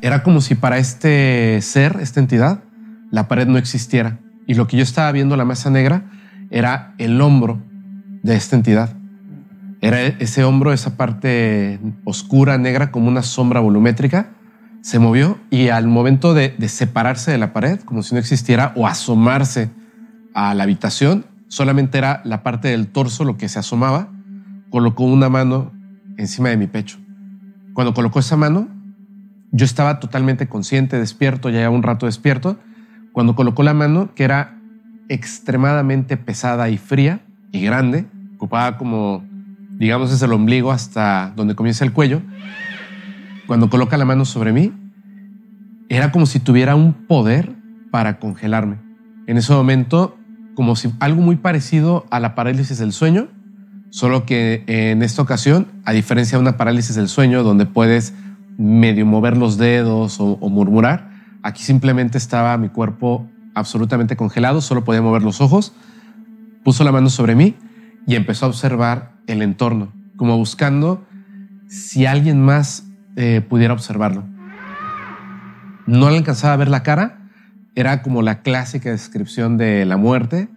Era como si para este ser, esta entidad, la pared no existiera. Y lo que yo estaba viendo, la masa negra, era el hombro de esta entidad. Era ese hombro, esa parte oscura, negra, como una sombra volumétrica, se movió y al momento de, de, separarse de la pared, como si no existiera, o asomarse a la habitación, solamente era la parte del torso lo que se asomaba, colocó una mano encima de mi pecho. Cuando colocó esa mano, yo estaba totalmente consciente, despierto, ya un rato despierto, cuando colocó la mano, que era extremadamente pesada y fría y grande, ocupaba como, digamos, desde el ombligo hasta donde comienza el cuello, cuando coloca la mano sobre mí, era como si tuviera un poder para congelarme. En ese momento, como si algo muy parecido a la parálisis del sueño, solo que en esta ocasión, a diferencia de una parálisis del sueño donde puedes medio mover los dedos o, murmurar. Aquí simplemente estaba mi cuerpo absolutamente congelado, solo podía mover los ojos. Puso la mano sobre mí y empezó a observar el entorno, como buscando si alguien más eh, pudiera observarlo. No le alcanzaba a ver la cara, era como la clásica descripción de la muerte,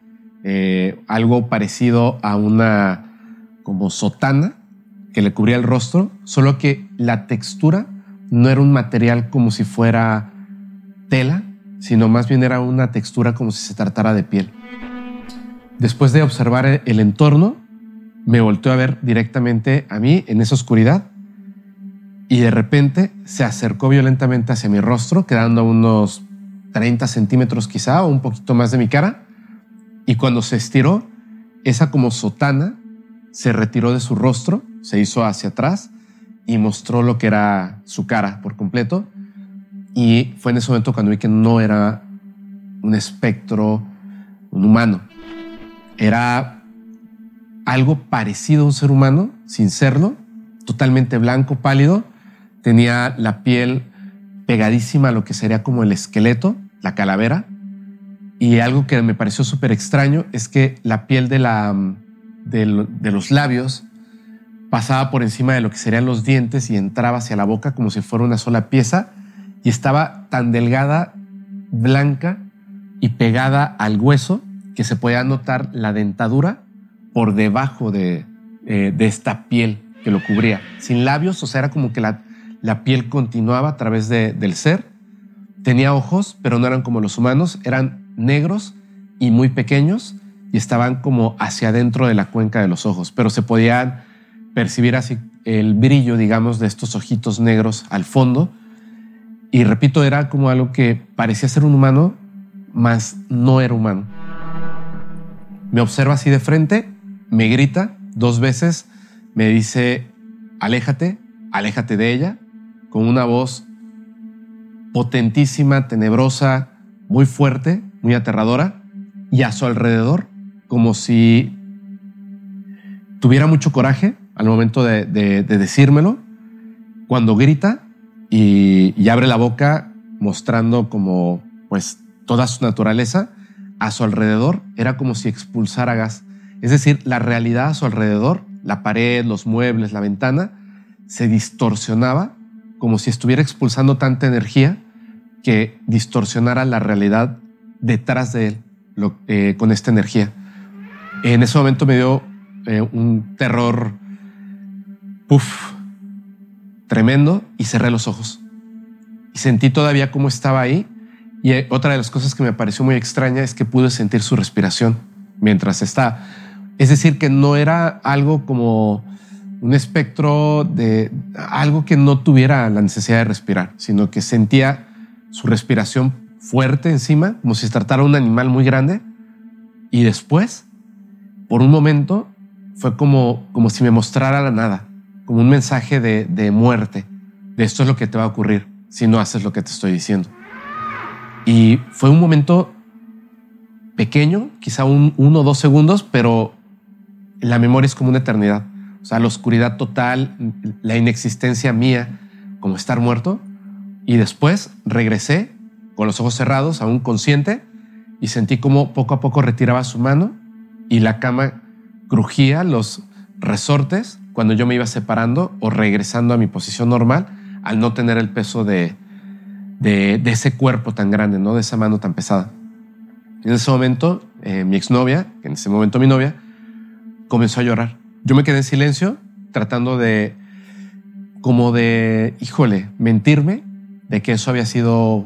eh, algo parecido a una como sotana que le cubría el rostro, solo que la textura no era un material como si fuera tela, sino más bien era una textura como si se tratara de piel. Después de observar el entorno, me volteó a ver directamente a mí en esa oscuridad y de repente se acercó violentamente hacia mi rostro, quedando a unos 30 centímetros quizá o un poquito más de mi cara. Y cuando se estiró, esa como sotana se retiró de su rostro, se hizo hacia atrás y mostró lo que era su cara por completo. Y fue en ese momento cuando vi que no era un espectro, un humano. Era algo parecido a un ser humano, sin serlo, totalmente blanco, pálido. Tenía la piel pegadísima a lo que sería como el esqueleto, la calavera. Y algo que me pareció súper extraño es que la piel de, la, de, los labios pasaba por encima de lo que serían los dientes y entraba hacia la boca como si fuera una sola pieza y estaba tan delgada, blanca y pegada al hueso que se podía notar la dentadura por debajo de, eh, de esta piel que lo cubría. Sin labios, o sea, era como que la, la piel continuaba a través de, del ser. Tenía ojos, pero no eran como los humanos, eran negros y muy pequeños y estaban como hacia adentro de la cuenca de los ojos, pero se podían percibir así el brillo, digamos, de estos ojitos negros al fondo. Y repito, era como algo que parecía ser un humano, mas no era humano. Me observa así de frente, me grita dos veces, me dice, aléjate, aléjate de ella, con una voz potentísima, tenebrosa, muy fuerte, muy aterradora, y a su alrededor, como si tuviera mucho coraje al momento de, decírmelo, cuando grita y, y, abre la boca mostrando como pues toda su naturaleza, a su alrededor era como si expulsara gas. Es decir, la realidad a su alrededor, la pared, los muebles, la ventana, se distorsionaba como si estuviera expulsando tanta energía que distorsionara la realidad detrás de él eh, con esta energía. En ese momento me dio eh, un terror puff, tremendo y cerré los ojos. Y sentí todavía cómo estaba ahí. Y eh, otra de las cosas que me pareció muy extraña es que pude sentir su respiración mientras está. Es decir, que no era algo como un espectro de algo que no tuviera la necesidad de respirar, sino que sentía su respiración fuerte encima, como si se tratara un animal muy grande. Y después, por un momento, fue como, como si me mostrara la nada, como un mensaje de, de muerte, de esto es lo que te va a ocurrir si no haces lo que te estoy diciendo. Y fue un momento pequeño, quizá un, uno o dos segundos, pero la memoria es como una eternidad. O sea, la oscuridad total, la inexistencia mía, como estar muerto. Y después regresé con los ojos cerrados, aún consciente, y sentí como poco a poco retiraba su mano y la cama crujía los resortes cuando yo me iba separando o regresando a mi posición normal al no tener el peso de, de, ese cuerpo tan grande, ¿no? de esa mano tan pesada. En ese momento, eh, mi exnovia, en ese momento mi novia, comenzó a llorar. Yo me quedé en silencio, tratando de, como de, híjole, mentirme de que eso había sido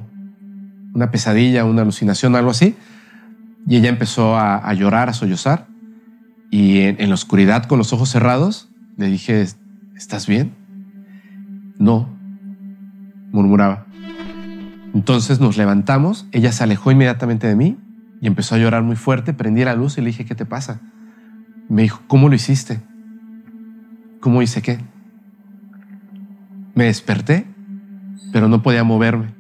una pesadilla, una alucinación, algo así. Y ella empezó a, llorar, a sollozar. Y en, la oscuridad, con los ojos cerrados, le dije, ¿estás bien? No, murmuraba. Entonces nos levantamos, ella se alejó inmediatamente de mí y empezó a llorar muy fuerte, prendí la luz y le dije, ¿qué te pasa? Me dijo, ¿cómo lo hiciste? ¿Cómo hice qué? Me desperté, pero no podía moverme.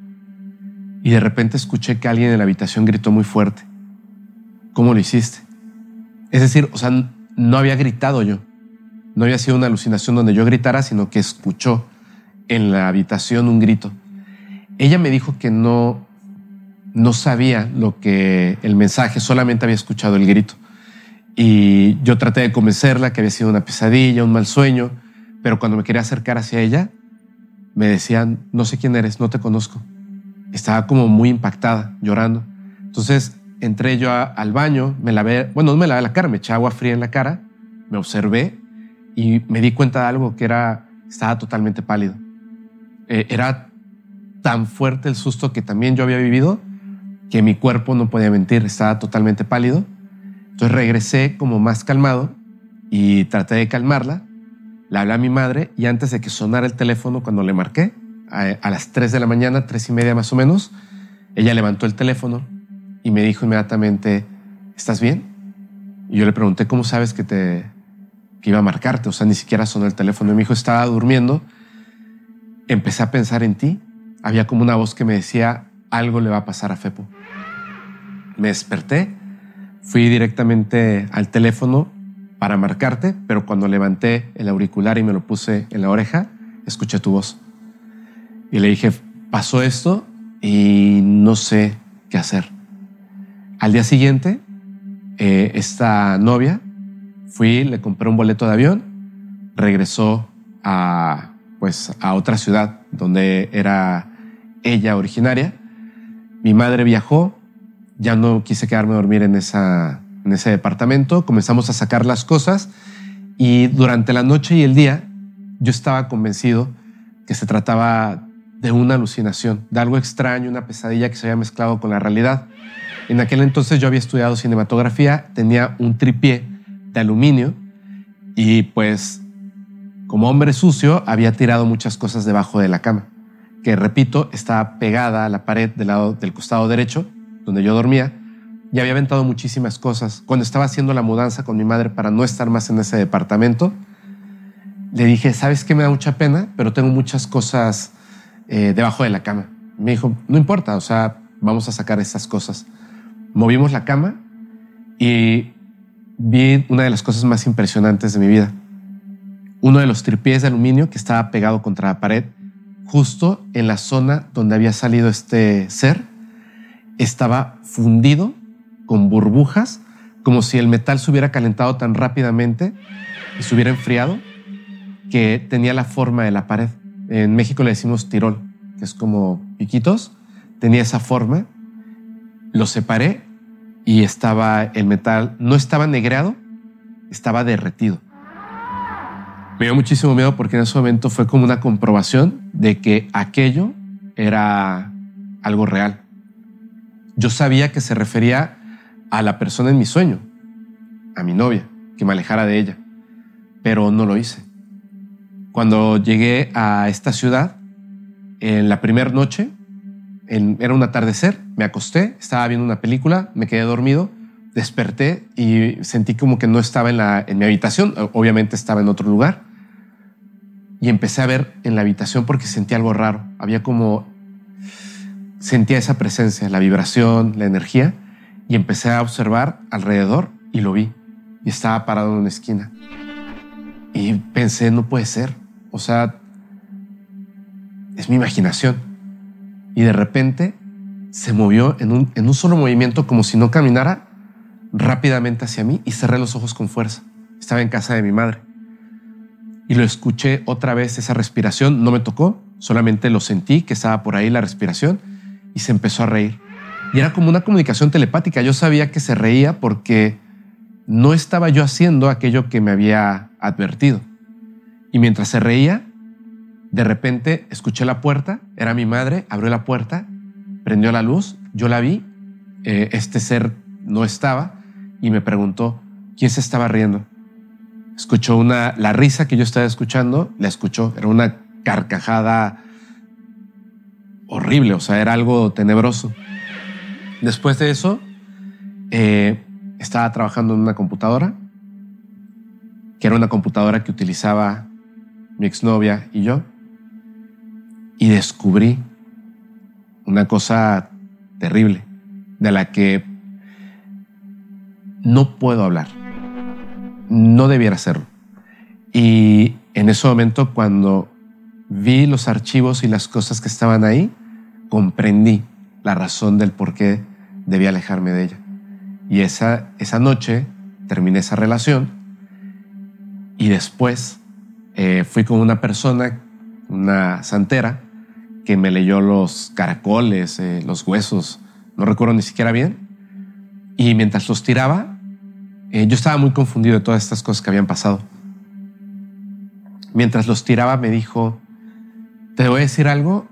Y de repente escuché que alguien en la habitación gritó muy fuerte. ¿Cómo lo hiciste? Es decir, o sea, no había gritado yo. No había sido una alucinación donde yo gritara, sino que escuchó en la habitación un grito. Ella me dijo que no, no sabía lo que el mensaje, solamente había escuchado el grito. Y yo traté de convencerla que había sido una pesadilla, un mal sueño, pero cuando me quería acercar hacia ella, me decían, no sé quién eres, no te conozco. Estaba como muy impactada, llorando. Entonces entré yo al baño, me lavé, bueno, no me lavé la cara, me eché agua fría en la cara, me observé y me di cuenta de algo que era, estaba totalmente pálido. Eh, era tan fuerte el susto que también yo había vivido que mi cuerpo no podía mentir, estaba totalmente pálido entonces regresé como más calmado y traté de calmarla. Le hablé a mi madre y antes de que sonara el teléfono, cuando le marqué, a, las 3 de la mañana, tres y media más o menos, ella levantó el teléfono y me dijo inmediatamente, ¿estás bien? Y yo le pregunté, ¿cómo sabes que te que iba a marcarte? O sea, ni siquiera sonó el teléfono. Y mi hijo estaba durmiendo. Empecé a pensar en ti. Había como una voz que me decía, algo le va a pasar a Fepo. Me desperté Fui directamente al teléfono para marcarte, pero cuando levanté el auricular y me lo puse en la oreja, escuché tu voz. Y le dije, pasó esto y no sé qué hacer. Al día siguiente, eh, esta novia, fui, le compré un boleto de avión, regresó a, pues, a otra ciudad donde era ella originaria. Mi madre viajó, ya no quise quedarme a dormir en, esa, en ese departamento, comenzamos a sacar las cosas y durante la noche y el día yo estaba convencido que se trataba de una alucinación, de algo extraño, una pesadilla que se había mezclado con la realidad. En aquel entonces yo había estudiado cinematografía, tenía un tripié de aluminio y pues como hombre sucio, había tirado muchas cosas debajo de la cama, que repito, estaba pegada a la pared del lado del costado derecho, donde yo dormía, y había aventado muchísimas cosas. Cuando estaba haciendo la mudanza con mi madre para no estar más en ese departamento, le dije, ¿sabes qué me da mucha pena? Pero tengo muchas cosas eh, debajo de la cama. Me dijo, no importa, o sea, vamos a sacar esas cosas. Movimos la cama y vi una de las cosas más impresionantes de mi vida. Uno de los tripiés de aluminio que estaba pegado contra la pared, justo en la zona donde había salido este ser, estaba fundido con burbujas, como si el metal se hubiera calentado tan rápidamente y se hubiera enfriado que tenía la forma de la pared. En México le decimos tirol, que es como piquitos. Tenía esa forma. Lo separé y estaba el metal, no estaba negreado, estaba derretido. Me dio muchísimo miedo porque en ese momento fue como una comprobación de que aquello era algo real. Yo sabía que se refería a la persona en mi sueño, a mi novia, que me alejara de ella, pero no lo hice. Cuando llegué a esta ciudad, en la primera noche, era un atardecer, me acosté, estaba viendo una película, me quedé dormido, desperté y sentí como que no estaba en, la, en mi habitación, obviamente estaba en otro lugar, y empecé a ver en la habitación porque sentí algo raro, había como, sentía esa presencia, la vibración, la energía, y empecé a observar alrededor y lo vi, y estaba parado en una esquina. Y pensé, no puede ser, o sea, es mi imaginación. Y de repente se movió en un, en un solo movimiento como si no caminara rápidamente hacia mí y cerré los ojos con fuerza. Estaba en casa de mi madre. Y lo escuché otra vez, esa respiración. No me tocó, solamente lo sentí, que estaba por ahí la respiración, y se empezó a reír. Y era como una comunicación telepática. Yo sabía que se reía porque no estaba yo haciendo aquello que me había advertido. Y mientras se reía, de repente escuché la puerta, era mi madre, abrió la puerta, prendió la luz, yo la vi, eh, este ser no estaba y me preguntó, ¿quién se estaba riendo? Escuchó una, la risa que yo estaba escuchando, la escuchó, era una carcajada horrible, o sea, era algo tenebroso. Después de eso, eh, estaba trabajando en una computadora, que era una computadora que utilizaba mi exnovia y yo, y descubrí una cosa terrible de la que no puedo hablar. No debiera hacerlo. Y en ese momento, cuando vi los archivos y las cosas que estaban ahí, comprendí la razón del por qué debía alejarme de ella. Y esa, esa noche terminé esa relación y después eh, fui con una persona, una santera, que me leyó los caracoles, eh, los huesos, no recuerdo ni siquiera bien. Y mientras los tiraba, eh, yo estaba muy confundido de todas estas cosas que habían pasado. Mientras los tiraba me dijo, te voy a decir algo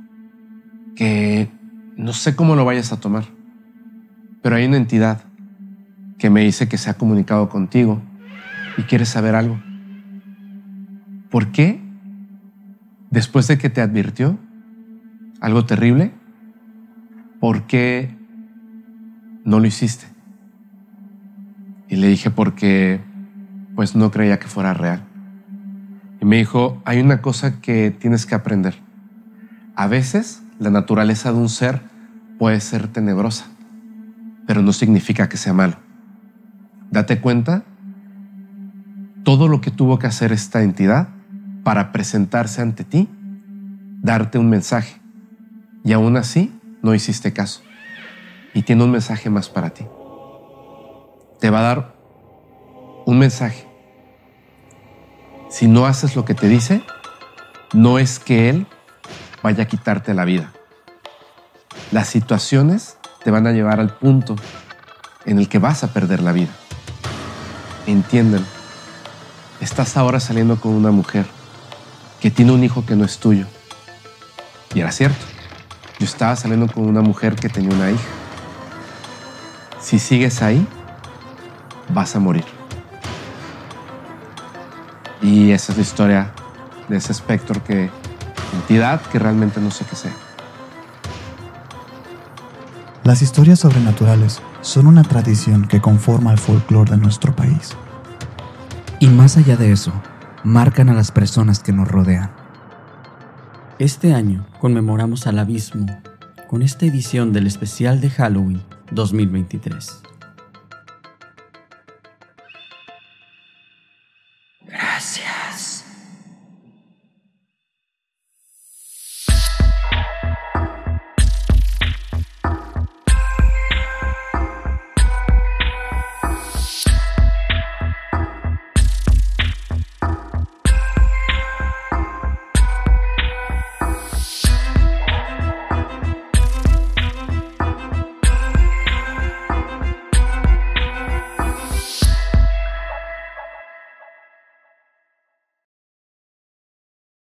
que no sé cómo lo vayas a tomar, pero hay una entidad que me dice que se ha comunicado contigo y quiere saber algo. ¿Por qué? Después de que te advirtió algo terrible, ¿por qué no lo hiciste? Y le dije porque pues no creía que fuera real. Y me dijo, hay una cosa que tienes que aprender. A veces la naturaleza de un ser puede ser tenebrosa, pero no significa que sea malo. Date cuenta todo lo que tuvo que hacer esta entidad para presentarse ante ti, darte un mensaje. Y aún así no hiciste caso. Y tiene un mensaje más para ti. Te va a dar un mensaje. Si no haces lo que te dice, no es que Él vaya a quitarte la vida. Las situaciones te van a llevar al punto en el que vas a perder la vida. Entiéndelo. Estás ahora saliendo con una mujer que tiene un hijo que no es tuyo. Y era cierto. Yo estaba saliendo con una mujer que tenía una hija. Si sigues ahí, vas a morir. Y esa es la historia de ese espectro que, entidad que realmente no sé qué sea. Las historias sobrenaturales son una tradición que conforma el folclore de nuestro país. Y más allá de eso, marcan a las personas que nos rodean. Este año conmemoramos al abismo con esta edición del especial de Halloween 2023. Gracias.